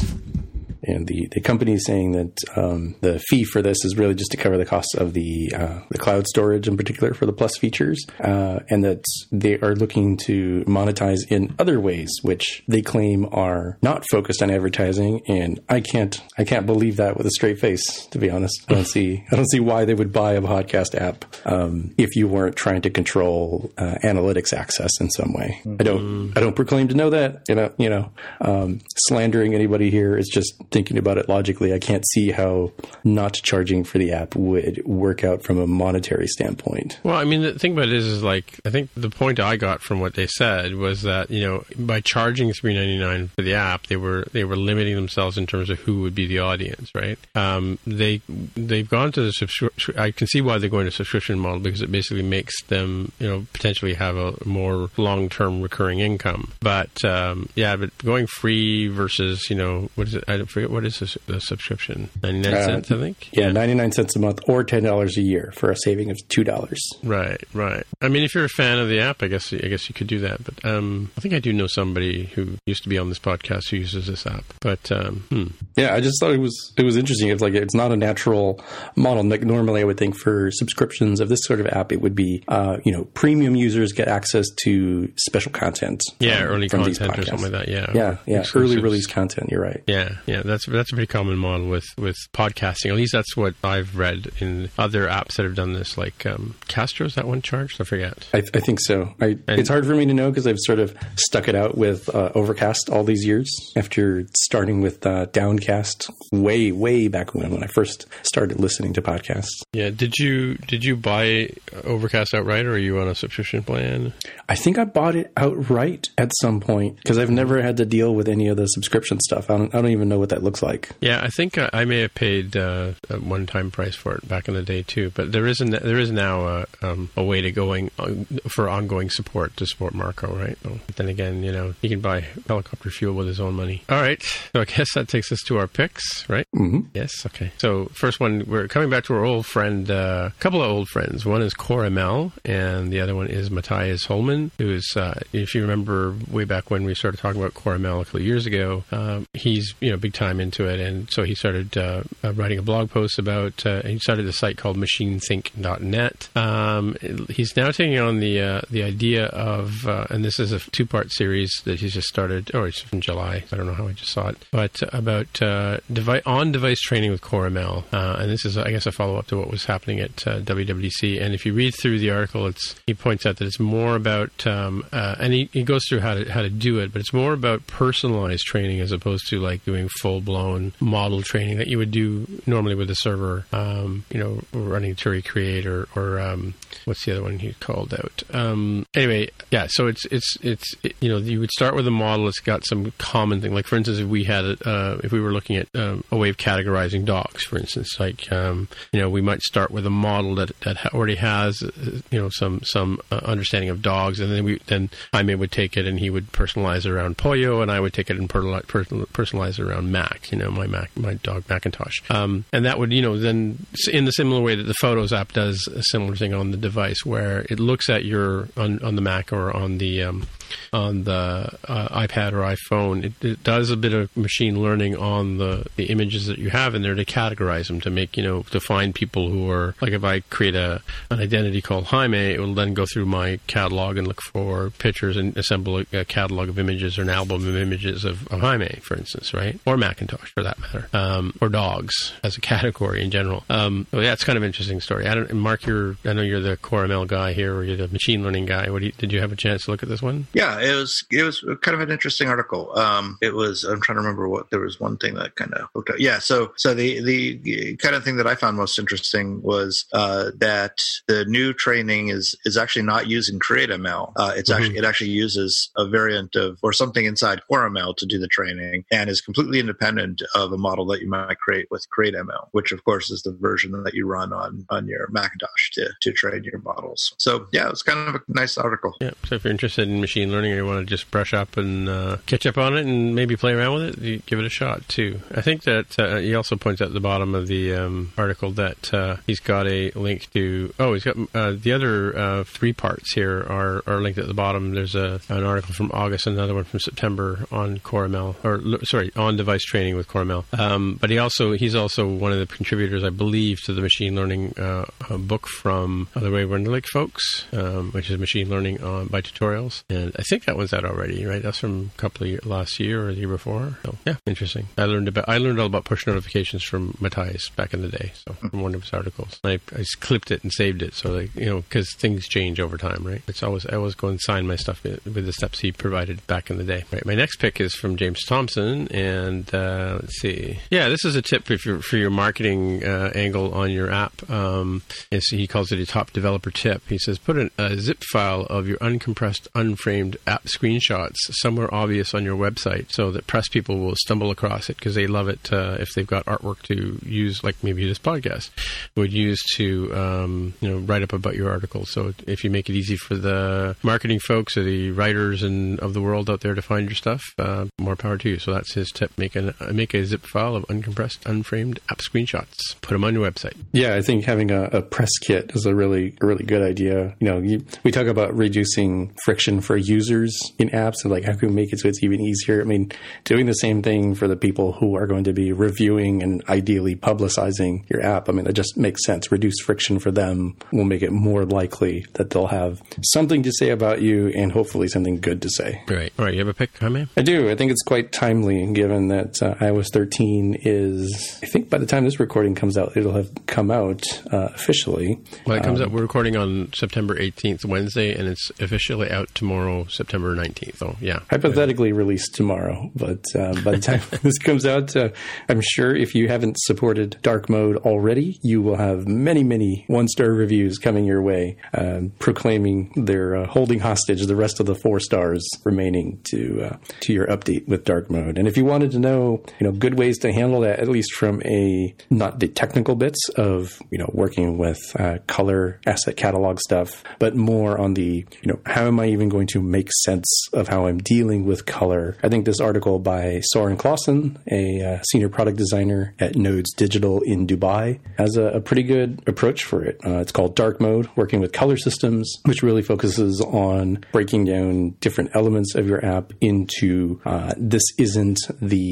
And the, the company is saying that um, the fee for this is really just to cover the costs of the uh, the cloud storage in particular for the Plus features, uh, and that they are looking to monetize in other ways, which they claim are not focused on advertising. And I can't I can't believe that with a straight face. To be honest, I don't see I don't see why they would buy a podcast app um, if you weren't trying to control uh, analytics access in some way. Mm-hmm. I don't I don't proclaim to know that. You know you know um, slandering anybody here is just thinking about it logically, I can't see how not charging for the app would work out from a monetary standpoint. Well, I mean, the thing about it is, is like I think the point I got from what they said was that you know by charging three ninety nine for the app, they were they were limiting themselves in terms of who would be the audience, right? Um, they they've gone to the subscription. I can see why they're going to subscription model because it basically makes them you know potentially have a more long term recurring income. But um, yeah, but going free versus you know what is it? I forget what is the, the subscription? Ninety nine uh, cents, I think. Yeah, ninety nine cents a month or ten dollars a year for a saving of two dollars. Right, right. I mean, if you're a fan of the app, I guess I guess you could do that. But um, I think I do know somebody who used to be on this podcast who uses this app. But um, hmm. yeah, I just thought it was it was interesting. It's like it's not a natural model. Like normally, I would think for subscriptions of this sort of app, it would be uh, you know premium users get access to special content. Yeah, from, early content or something like that. Yeah, yeah, yeah. Early release content. You're right. Yeah, yeah that's that's a pretty common model with with podcasting. At least that's what I've read in other apps that have done this, like um, Castro. Is that one charged? I forget. I, I think so. I, it's hard for me to know because I've sort of stuck it out with uh, Overcast all these years after starting with uh, Downcast way way back when when I first started listening to podcasts. Yeah. Did you did you buy Overcast outright, or are you on a subscription plan? I think I bought it outright at some point because I've never had to deal with any of the subscription stuff. I don't, I don't even know what that looks like. Yeah, I think uh, I may have paid uh, a one-time price for it back in the day too. But there is an, there is now a, um, a way to going on, for ongoing support to support Marco, right? But then again, you know, he can buy helicopter fuel with his own money. All right, so I guess that takes us to our picks, right? Mm-hmm. Yes. Okay. So first one, we're coming back to our old friend, a uh, couple of old friends. One is CoreML, and the other one is Matthijs Hollemans, who is, uh, if you remember, way back when we started talking about CoreML a couple of years ago, um, he's you know big time into it, and so he started uh, uh, writing a blog post about. Uh, he started a site called MachineThink.net. Um, he's now taking on the uh, the idea of, uh, and this is a two part series that he's just started. Oh, it's from July. I don't know how I just saw it, but about uh, device on device training with CoreML, and this is, I guess, a follow up to what was happening at WWDC. And if you read through the article, it's he points out that it's more about, um, and he, he goes through how to how to do it, but it's more about personalized training as opposed to like doing full blown model training that you would do normally with a server, um, you know, running Turi Create or, or um, what's the other one he called out? Um, anyway, yeah. So it's it's it's it, you know you would start with a model that's got some common thing. Like for instance, if we had uh, if we were looking at um, a way of categorizing dogs, for instance, like um, you know we might start with a model that that already has uh, you know some some uh, understanding of dogs, and then we then Jaime would take it and he would personalize around Pollo, and I would take it and personalize it around Mac. You know, my Mac, my dog Macintosh, um, and that would you know then in the similar way that the Photos app does a similar thing on the device, where it looks at your on on the Mac or on the um, on the uh, iPad or iPhone, it, it, does a bit of machine learning on the, the images that you have in there to categorize them to make you know to find people who are like if I create a an identity called Jaime, it will then go through my catalog and look for pictures and assemble a, a catalog of images or an album of images of, of, Jaime, for instance, right, or Macintosh for that matter, um, or dogs as a category in general. Um, well, yeah, it's kind of an interesting story. I don't, Mark, you're I know you're the Core ML guy here, or you're the machine learning guy. What you, did you have a chance to look at this one? Yeah, it was it was kind of an interesting article. Um, it was I'm trying to remember what there was one thing that kind of looked at. Yeah, so so the the kind of thing that I found most interesting was uh, that the new training is is actually not using CreateML. Uh, it's mm-hmm. actually it actually uses a variant of or something inside CoreML to do the training and is completely independent independent of a model that you might create with CreateML, which of course is the version that you run on on your Macintosh to to train your models. So yeah, it's kind of a nice article. Yeah. So if you're interested in machine learning or you want to just brush up and uh, catch up on it and maybe play around with it, give it a shot too. I think that uh, he also points out at the bottom of the um, article that uh, he's got a link to. Oh, he's got uh, the other uh, three parts here are, are linked at the bottom. There's a an article from August, and another one from September on CoreML, or sorry, on device training with CoreML. Um, but he also he's also one of the contributors, I believe, to the machine learning uh, book from the Ray Wenderlich folks, um, which is machine learning on, by tutorials. And I think that one's out already, right? That's from a couple of years, last year or the year before. So yeah, interesting. I learned about I learned all about push notifications from Matthijs back in the day. So from one of his articles, I, I clipped it and saved it. So like you know, because things change over time, right? It's always I always go and sign my stuff with the steps he provided back in the day. Right. My next pick is from James Thompson, and uh, let's see. Yeah, this is a tip for your, for your marketing uh, angle on your app. Um, he calls it a top developer tip. He says put an, a zip file of your uncompressed, unframed app screenshots somewhere obvious on your website, so that press people will stumble across it because they love it uh, if they've got artwork to use, like maybe this podcast would use to um, you know write up about your article. So if you make it easy for the marketing folks or the writers and of the world out there to find your stuff, uh, more power to you. So that's his tip: make a make a zip file of uncompressed, unframed app screenshots. Put them on your website. Yeah, I think having a, a press kit is a really really good idea. You know, you, we talk about reducing friction for users in apps, and like how can we make it so it's even easier. I mean, doing the same thing for the people who are going to be reviewing and ideally publicizing your app. I mean, it just makes sense. Reduce friction for them will make it more likely that they'll have something to say about you and hopefully something good to say. Right. All right. You have a pick, Jaime? I do. I think it's quite timely given that uh, iOS 13 is, I think by the time this recording comes out, it'll have come out uh, officially. Well, it comes um, out, we're recording on September 18th, Wednesday, and it's officially out tomorrow, September 19th. So, yeah. Hypothetically released tomorrow, but uh, by the time this comes out, uh, I'm sure if you haven't supported dark mode already, you will have many, many one star reviews coming your way, um, proclaiming they're uh, holding hostage the rest of the four stars remaining to uh, to your update with dark mode. And if you wanted to know, you know, good ways to handle that, at least from a not the technical bits of you know working with uh, color asset catalog stuff, but more on the you know how am I even going to make sense of how I'm dealing with color? I think this article by Soren Clausen, a uh, senior product designer at Nodes Digital in Dubai, has a, a pretty good approach for it. Uh, it's called Dark Mode, working with color systems, which really focuses on breaking down different elements of your app into uh, this isn't the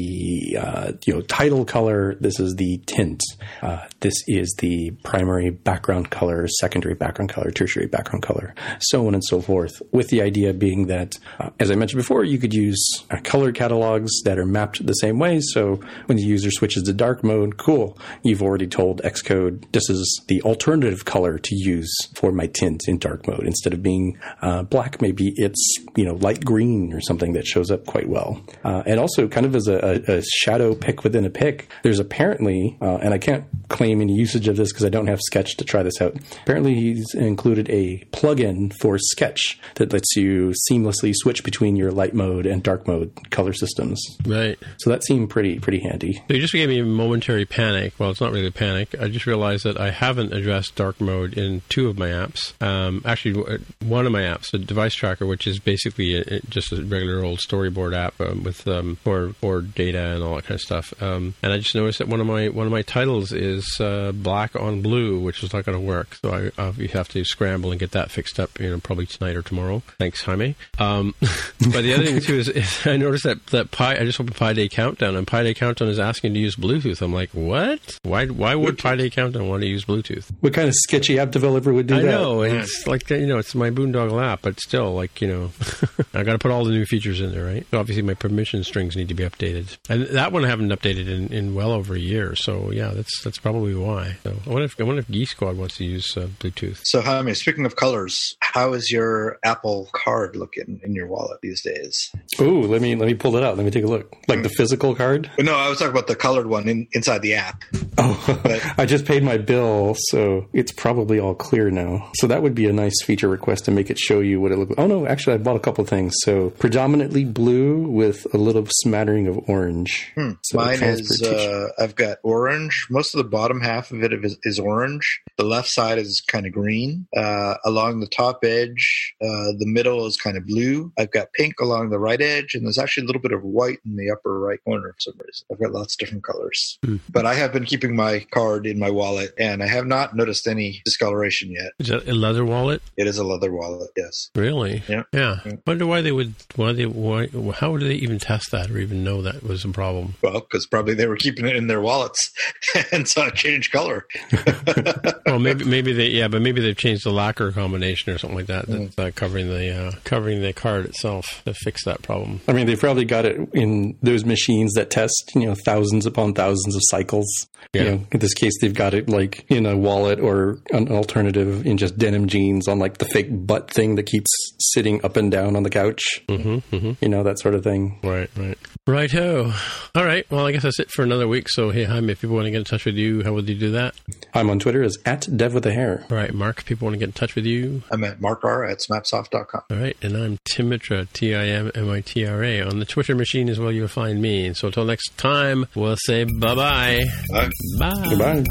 uh, you know title color, this is the tint, uh, this is the primary background color, secondary background color, tertiary background color, so on and so forth. With the idea being that, uh, as I mentioned before, you could use uh, color catalogs that are mapped the same way. So when the user switches to dark mode, cool, you've already told Xcode this is the alternative color to use for my tint in dark mode. Instead of being uh, black, maybe it's you know light green or something that shows up quite well. Uh, and also, kind of as a, a, shadow pick within a pick, there's apparently, uh, and I can't claim any usage of this because I don't have Sketch to try this out. Apparently, he's included a plugin for Sketch that lets you seamlessly switch between your light mode and dark mode color systems. Right. So that seemed pretty pretty handy. So you just gave me a momentary panic. Well, it's not really a panic. I just realized that I haven't addressed dark mode in two of my apps. Um, actually, one of my apps, the device tracker, which is basically a, just a regular old storyboard app um, with um, for for data and all that kind of stuff. Um, and I just noticed that one of my one of my titles is uh, black on blue, which is not going to work. So I uh, have to scramble and get that fixed up. You know, probably tonight or tomorrow. Thanks, Jaime. Um, but the other thing too is, is, I noticed that that Pi. I just opened Pi Day Countdown, and Pi Day Countdown is asking to use Bluetooth. I'm like, what? Why? Why would Pi Day Countdown want to use Bluetooth? What kind of sketchy app developer would do I that? I know. It's like you know, it's my boondoggle app, but still, like you know, I got to put all the new features in there, right? So obviously, my permission strings need to be updated, and that one I haven't updated in, in well over a year. So yeah, that's that's probably why. So I wonder if I wonder if Geek Squad wants to use uh, Bluetooth. So Jaime, speaking of colors, how is your Apple Card looking in your wallet these days? Ooh, let me let me pull it out. Let me take a look. Like the physical card? No, I was talking about the colored one in, inside the app. Oh, but, I just paid my bill, so it's probably all clear now. So that would be a nice feature request to make it show you what it looks. Oh no, actually, I bought a couple of things. So predominantly blue with a little smattering of orange orange. Hmm. Mine is uh, I've got orange. Most of the bottom half of it is, is orange. The left side is kind of green. Uh, along the top edge, uh, the middle is kind of blue. I've got pink along the right edge, and there's actually a little bit of white in the upper right corner for some reason. I've got lots of different colors. Hmm. But I have been keeping my card in my wallet, and I have not noticed any discoloration yet. Is that a leather wallet? It is a leather wallet. Yes. Really? Yeah. Yeah. yeah. Wonder why they would. Why they? Why? How would they even test that or even know that was a problem? Well, because probably they were keeping it in their wallets and saw it change color. well, maybe maybe they yeah, but maybe they've changed the lacquer combination or something like that that's uh, covering the uh, covering the card itself to fix that problem. I mean, they probably got it in those machines that test you know thousands upon thousands of cycles. Yeah. You know, in this case, they've got it like in a wallet or an alternative in just denim jeans on like the fake butt thing that keeps sitting up and down on the couch. Mm-hmm, mm-hmm. You know that sort of thing. Right, right, right. Ho. All right. Well, I guess that's it for another week. So, hey, Jaime, if people want to get in touch with you, how would you do that? I'm on Twitter as at Dev with a hair. All right, Mark. If people want to get in touch with you, I'm at Mark R at smapsoft.com. All right, and I'm Tim Mitra, T I M M I T R A. On the Twitter machine as well, you'll find me. And so, until next time, we'll say bye-bye. Bye. Bye. Goodbye.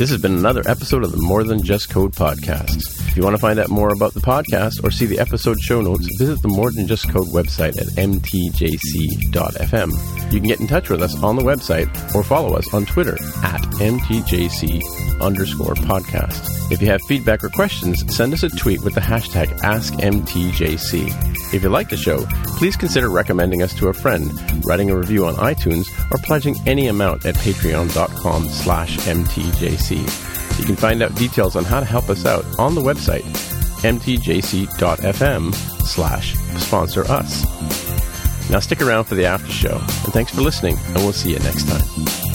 This has been another episode of the More Than Just Code podcast. If you want to find out more about the podcast or see the episode show notes, visit the More Than Just Code website at mtjc.fm. You can get in touch with us on the website or follow us on Twitter at mtjc underscore podcast. If you have feedback or questions, send us a tweet with the hashtag AskMTJC. If you like the show, please consider recommending us to a friend, writing a review on iTunes, or pledging any amount at patreon.com slash mtjc. You can find out details on how to help us out on the website mtjc.fm slash sponsor us. Now stick around for the after show, and thanks for listening, and we'll see you next time.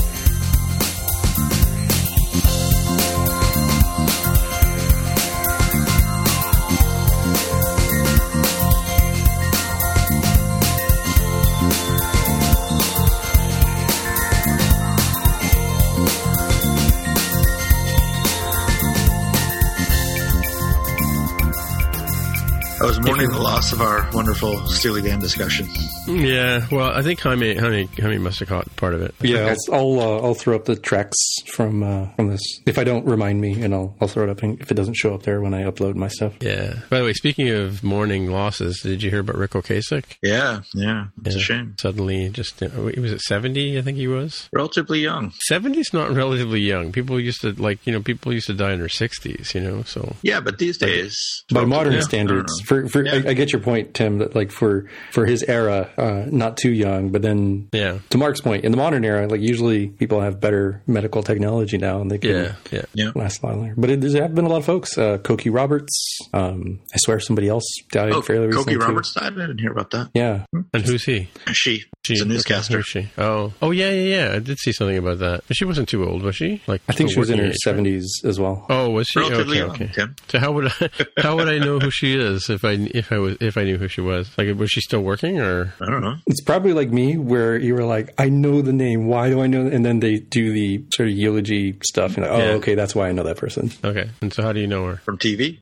Mourning the loss of our wonderful Steely Dan discussion. Yeah, well, I think Jaime, Jaime, Jaime must have caught part of it. Yeah, I'll I'll, uh, I'll, throw up the tracks from uh, from this if I don't remind me, and I'll I'll throw it up if it doesn't show up there when I upload my stuff. Yeah. By the way, speaking of mourning losses, did you hear about Ric Ocasek? Yeah, yeah, it's yeah. a shame. Suddenly, just uh, was it seventy? I think he was relatively young. Seventy is not relatively young. People used to like you know people used to die in their sixties. You know, so yeah, but these days, by modern yeah, standards, for, for yeah. I, I, get your point, Tim. That like for for his era, uh, not too young, but then yeah. To Mark's point, in the modern era, like usually people have better medical technology now, and they can yeah, yeah, yeah. last a lot longer. But it, there's have been a lot of folks. Uh, Cokie Roberts. Um, I swear somebody else died oh, fairly recently. Cokie Roberts died. I didn't hear about that. Yeah. And who's he? She. She's a newscaster. she? Oh, oh yeah, yeah, yeah. I did see something about that. But she wasn't too old, was she? Like I think she was in her seventies right? as well. Oh, was she? Relatively okay, okay. So how would I how would I know who she is if I if I was if I knew who she was? Like, was she still working or? I don't know. It's probably like me, where you were like, I know the name. Why do I know? And then they do the sort of eulogy stuff, and like, oh, yeah. okay, that's why I know that person. Okay, and so how do you know her from TV?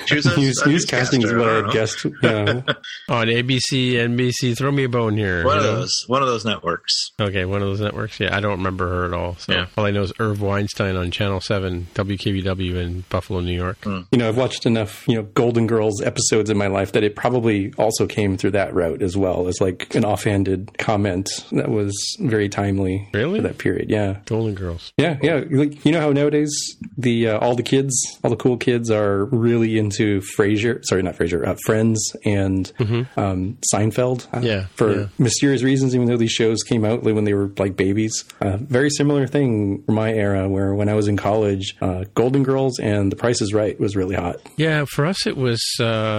she was a, news, a newscasting is what I had guessed. Yeah. On ABC, NBC, throw me a bone here. One of know? those. One of those networks. Okay, one of those networks. Yeah, I don't remember her at all. So yeah. all I know is Irv Weinstein on Channel Seven, WKBW in Buffalo, New York. Mm. You know, I've watched enough, you know, Golden Girls episodes in my life that it probably also came through that route as well as like an offhanded comment that was very timely really? for that period. Yeah, Golden Girls. Yeah, yeah. Like, you know how nowadays the uh, all the kids, all the cool kids are really into Frasier. Sorry, not Frasier. Uh, Friends and mm-hmm. um, Seinfeld. Uh, yeah, for yeah. mysterious reasons, even though these shows came out when they were like babies. Uh, very similar thing for my era, where when I was in college, uh, Golden Girls and The Price is Right was really hot. Yeah, for us it was uh,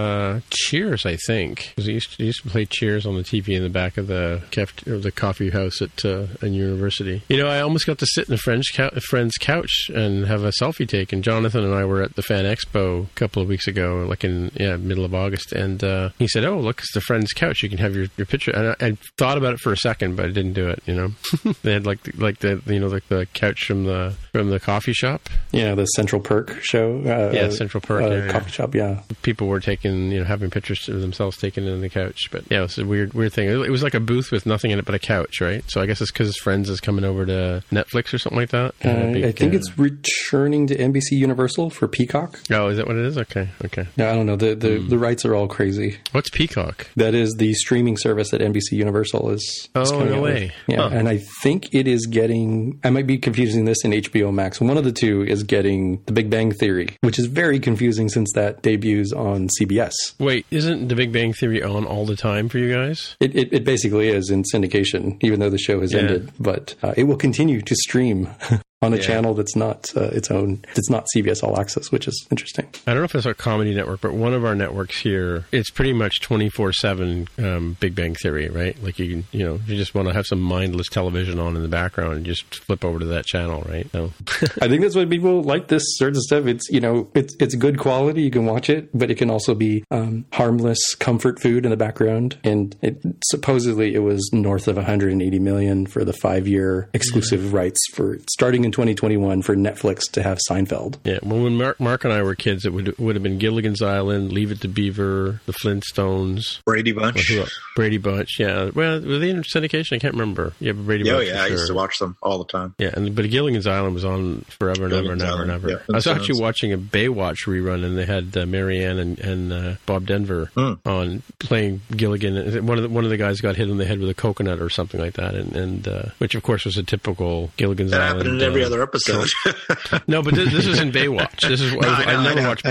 Cheers, I think. Because used to, used to play Cheers on the TV in the back of the caf- or the coffee house at uh, in university. You know, I almost got to sit in a friend's, cou- friend's couch and have a selfie taken. Jonathan and I were at the Fan Expo a couple of weeks ago, like in yeah middle of August, and uh, he said, "Oh, look, it's the friend's couch. You can have your, your picture." And I, I thought about it for a second, but I didn't do it. You know, they had like the, like the you know like the couch from the from the coffee shop. Yeah, the Central Perk show. Uh, yeah, Central Perk uh, yeah, coffee yeah. shop. Yeah, people were taking you know having pictures of themselves taken in the couch, but yeah, it's a weird weird thing. It was like a booth with nothing in it but a couch, right? So I guess it's because his friends is coming over to Netflix or something like that. Uh, big, I think uh, it's returning to NBC Universal for Peacock. Oh, is that what it is? Okay, okay. No, I don't know. The the, mm. the rights are all crazy. What's Peacock? That is the streaming service that NBC Universal is. Oh is no way! With. Yeah, huh. and I think it is getting. I might be confusing this in HBO Max. One of the two is getting The Big Bang Theory, which is very confusing since that debuts on CBS. Wait, isn't The Big Bang Theory on all the time for you guys? It it, it basically is in syndication, even though the show has yeah. ended. But uh, it will continue to stream on a yeah. channel that's not uh, its own it's not CBS All Access, which is interesting. I don't know if it's our comedy network, but one of our networks here, it's pretty much twenty four seven um, Big Bang Theory, right? Like you can, you know, you just want to have some mindless television on in the background and just flip over to that channel, right? So I think that's why people like this sort of stuff. It's you know, it's it's good quality. You can watch it, but it can also be um, harmless comfort food in the background. And it, supposedly it was north of 180 million for the five year exclusive yeah. rights for starting in in 2021 for Netflix to have Seinfeld. Yeah, well, when Mark, Mark and I were kids, it would would have been Gilligan's Island, Leave It to Beaver, The Flintstones, Brady Bunch, Brady Bunch. Yeah, well, were they in syndication? I can't remember. Yeah, Brady Bunch. oh, Bunch. yeah, I used to watch them all the time. Yeah, and but Gilligan's Island was on forever and ever and ever and ever. Yeah, I was actually watching a Baywatch rerun, and they had uh, Mary Ann and, and uh, Bob Denver mm. on playing Gilligan. One of the, one of the guys got hit on the head with a coconut or something like that, and, and uh, which of course was a typical Gilligan's that Island. Every other episode. no, but this, this is in Baywatch. This is no, I, I, know, I, never I watched,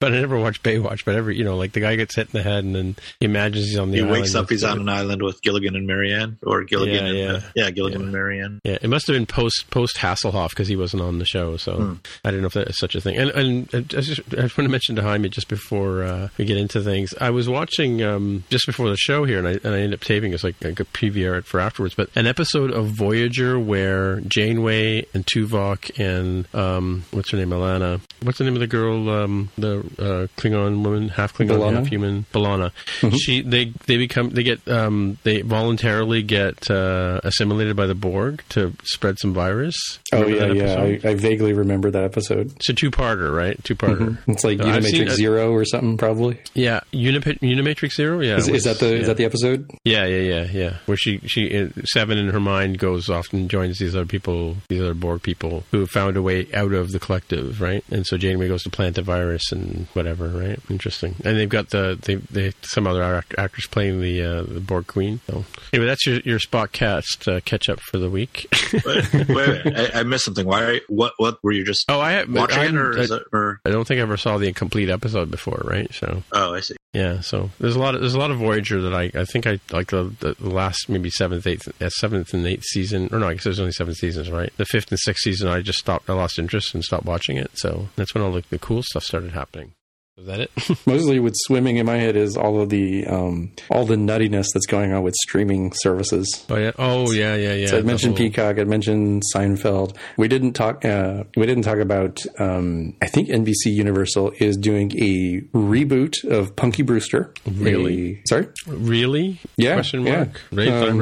but I never watched Baywatch. But every you know, like the guy gets hit in the head, and then he imagines he's on the. He wakes up, he's on an island with Gilligan and Mary Ann, or Gilligan, yeah, and, yeah. Uh, yeah Gilligan yeah. and Mary Ann. Yeah, it must have been post post Hasselhoff because he wasn't on the show, so hmm. I don't know if that's such a thing. And and I just, I just want to mention to Jaime just before uh, we get into things. I was watching um, just before the show here, and I and I ended up taping it's like, like a it for afterwards. But an episode of Voyager where Janeway and Tuvok and um, what's her name, Alana. What's the name of the girl? Um, the uh, Klingon woman, half Klingon, B'Elanna? half human, B'Elanna. Mm-hmm. She they they become they get um, they voluntarily get uh, assimilated by the Borg to spread some virus. Oh yeah, yeah. I, I, vaguely remember that episode. It's a two-parter, right? Two-parter. Mm-hmm. It's like uh, Unimatrix Zero or something, probably. Yeah, Unip- Unimatrix Zero. Yeah, is, is that the yeah. is that the episode? Yeah, yeah, yeah, yeah. Where she she uh, seven in her mind goes off and joins these other people, these other Borg people who found a way out of the collective, right? And so Janeway goes to plant the virus and whatever, right? Interesting. And they've got the they, they some other act- actors playing the uh, the Borg Queen. So anyway, that's your your Spock cast uh, catch up for the week. wait, wait, wait. I, I, missed something. Why? What? What were you just? Oh, I watching I, it, or, I, it, or I don't think I ever saw the complete episode before, right? So. Oh, I see. Yeah, so there's a lot of there's a lot of Voyager that I I think I like the, the last maybe seventh eighth uh, seventh and eighth season or no I guess there's only seven seasons right the fifth and sixth season I just stopped I lost interest and stopped watching it so that's when all the, the cool stuff started happening. Is that it? Mostly with swimming in my head is all of the um, all the nuttiness that's going on with streaming services. Oh yeah, oh yeah, yeah, yeah. So I mentioned whole... Peacock. I mentioned Seinfeld. We didn't talk. Uh, we didn't talk about. Um, I think NBC Universal is doing a reboot of Punky Brewster. Really? A, sorry. Really? Yeah. Question mark. Yeah. um,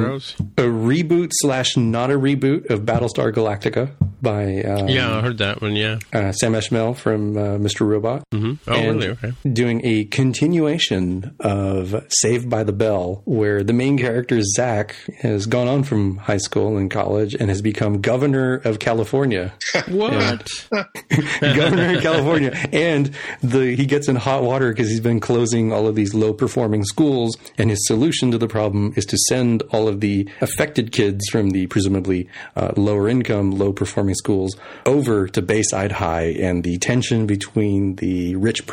A reboot slash not a reboot of Battlestar Galactica by. Um, yeah, I heard that one. Yeah. Uh, Sam Esmail from uh, Mr. Robot. Mm-hmm. Oh, and really? Okay. Doing a continuation of Saved by the Bell, where the main character Zach has gone on from high school and college and has become governor of California. what? governor of California, and the he gets in hot water because he's been closing all of these low performing schools, and his solution to the problem is to send all of the affected kids from the presumably uh, lower income, low performing schools over to Bayside High, and the tension between the rich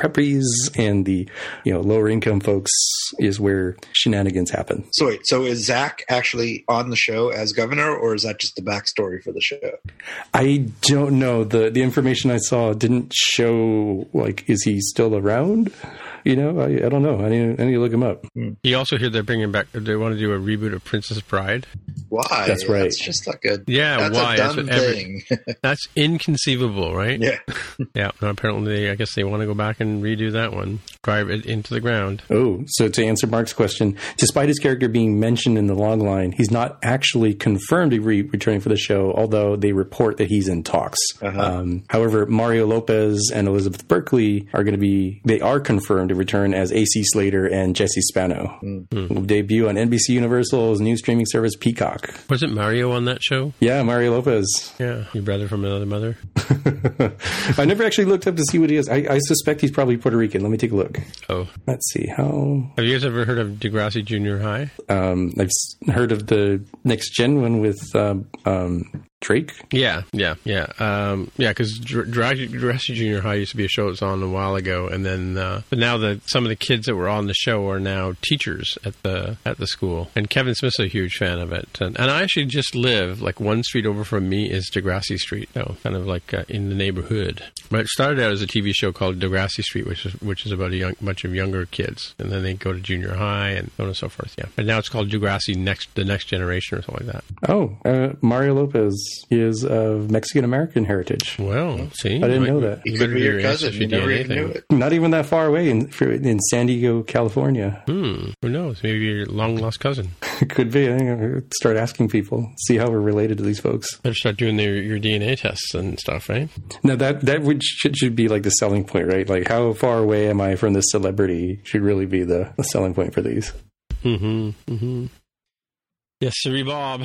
and the you know lower income folks is where shenanigans happen. So wait, so is Zach actually on the show as governor, or is that just the backstory for the show? I don't know. the The information I saw didn't show like is he still around? You know, I, I don't know. I need, I need to look him up. Hmm. You also hear they're bringing back. They want to do a reboot of Princess Bride. Why? That's right. That's just not good. Yeah, that's why? A dumb that's thing. Every, that's inconceivable, right? Yeah. yeah. apparently, I guess they want to go back and redo that one, drive it into the ground. Oh, so to answer Mark's question, despite his character being mentioned in the log line, he's not actually confirmed to be returning for the show, although they report that he's in talks. Uh-huh. Um, however, Mario Lopez and Elizabeth Berkley are going to be, they are confirmed to return as AC Slater and Jesse Spano. Mm. Will debut on NBC Universal's new streaming service Peacock. Was it Mario on that show? Yeah, Mario Lopez. Yeah, your brother from another mother. I never actually looked up to see what he is. I, I, suspect he's probably Puerto Rican. Let me take a look. Oh, let's see. How have you guys ever heard of Degrassi Junior High? Um, I've heard of the next gen one with um, um, Drake? Yeah, yeah, yeah, um, yeah. Because Degrassi Junior High used to be a show that was on a while ago, and then uh, but now the some of the kids that were on the show are now teachers at the at the school. And Kevin Smith's a huge fan of it, and, and I actually just live like one street over from me is Degrassi Street, you know, kind of like uh, in the neighborhood. But it started out as a TV show called Degrassi Street, which is which is about a young, bunch of younger kids, and then they go to junior high and so on and so forth. Yeah, but now it's called Degrassi Next, the Next Generation, or something like that. Oh, uh, Mario Lopez is of Mexican American heritage. Well, see, I didn't know that. He could be your cousin. You never even knew it. Not even that far away in in San Diego, California. Hmm. Who knows? Maybe your long lost cousin. Could be. I start asking people, see how we're related to these folks. Better start doing their, your DNA tests and stuff, right? No, that that would should, should be like the selling point, right? Like, how far away am I from this celebrity? Should really be the, the selling point for these. Hmm. Hmm. Yes, sir, Bob.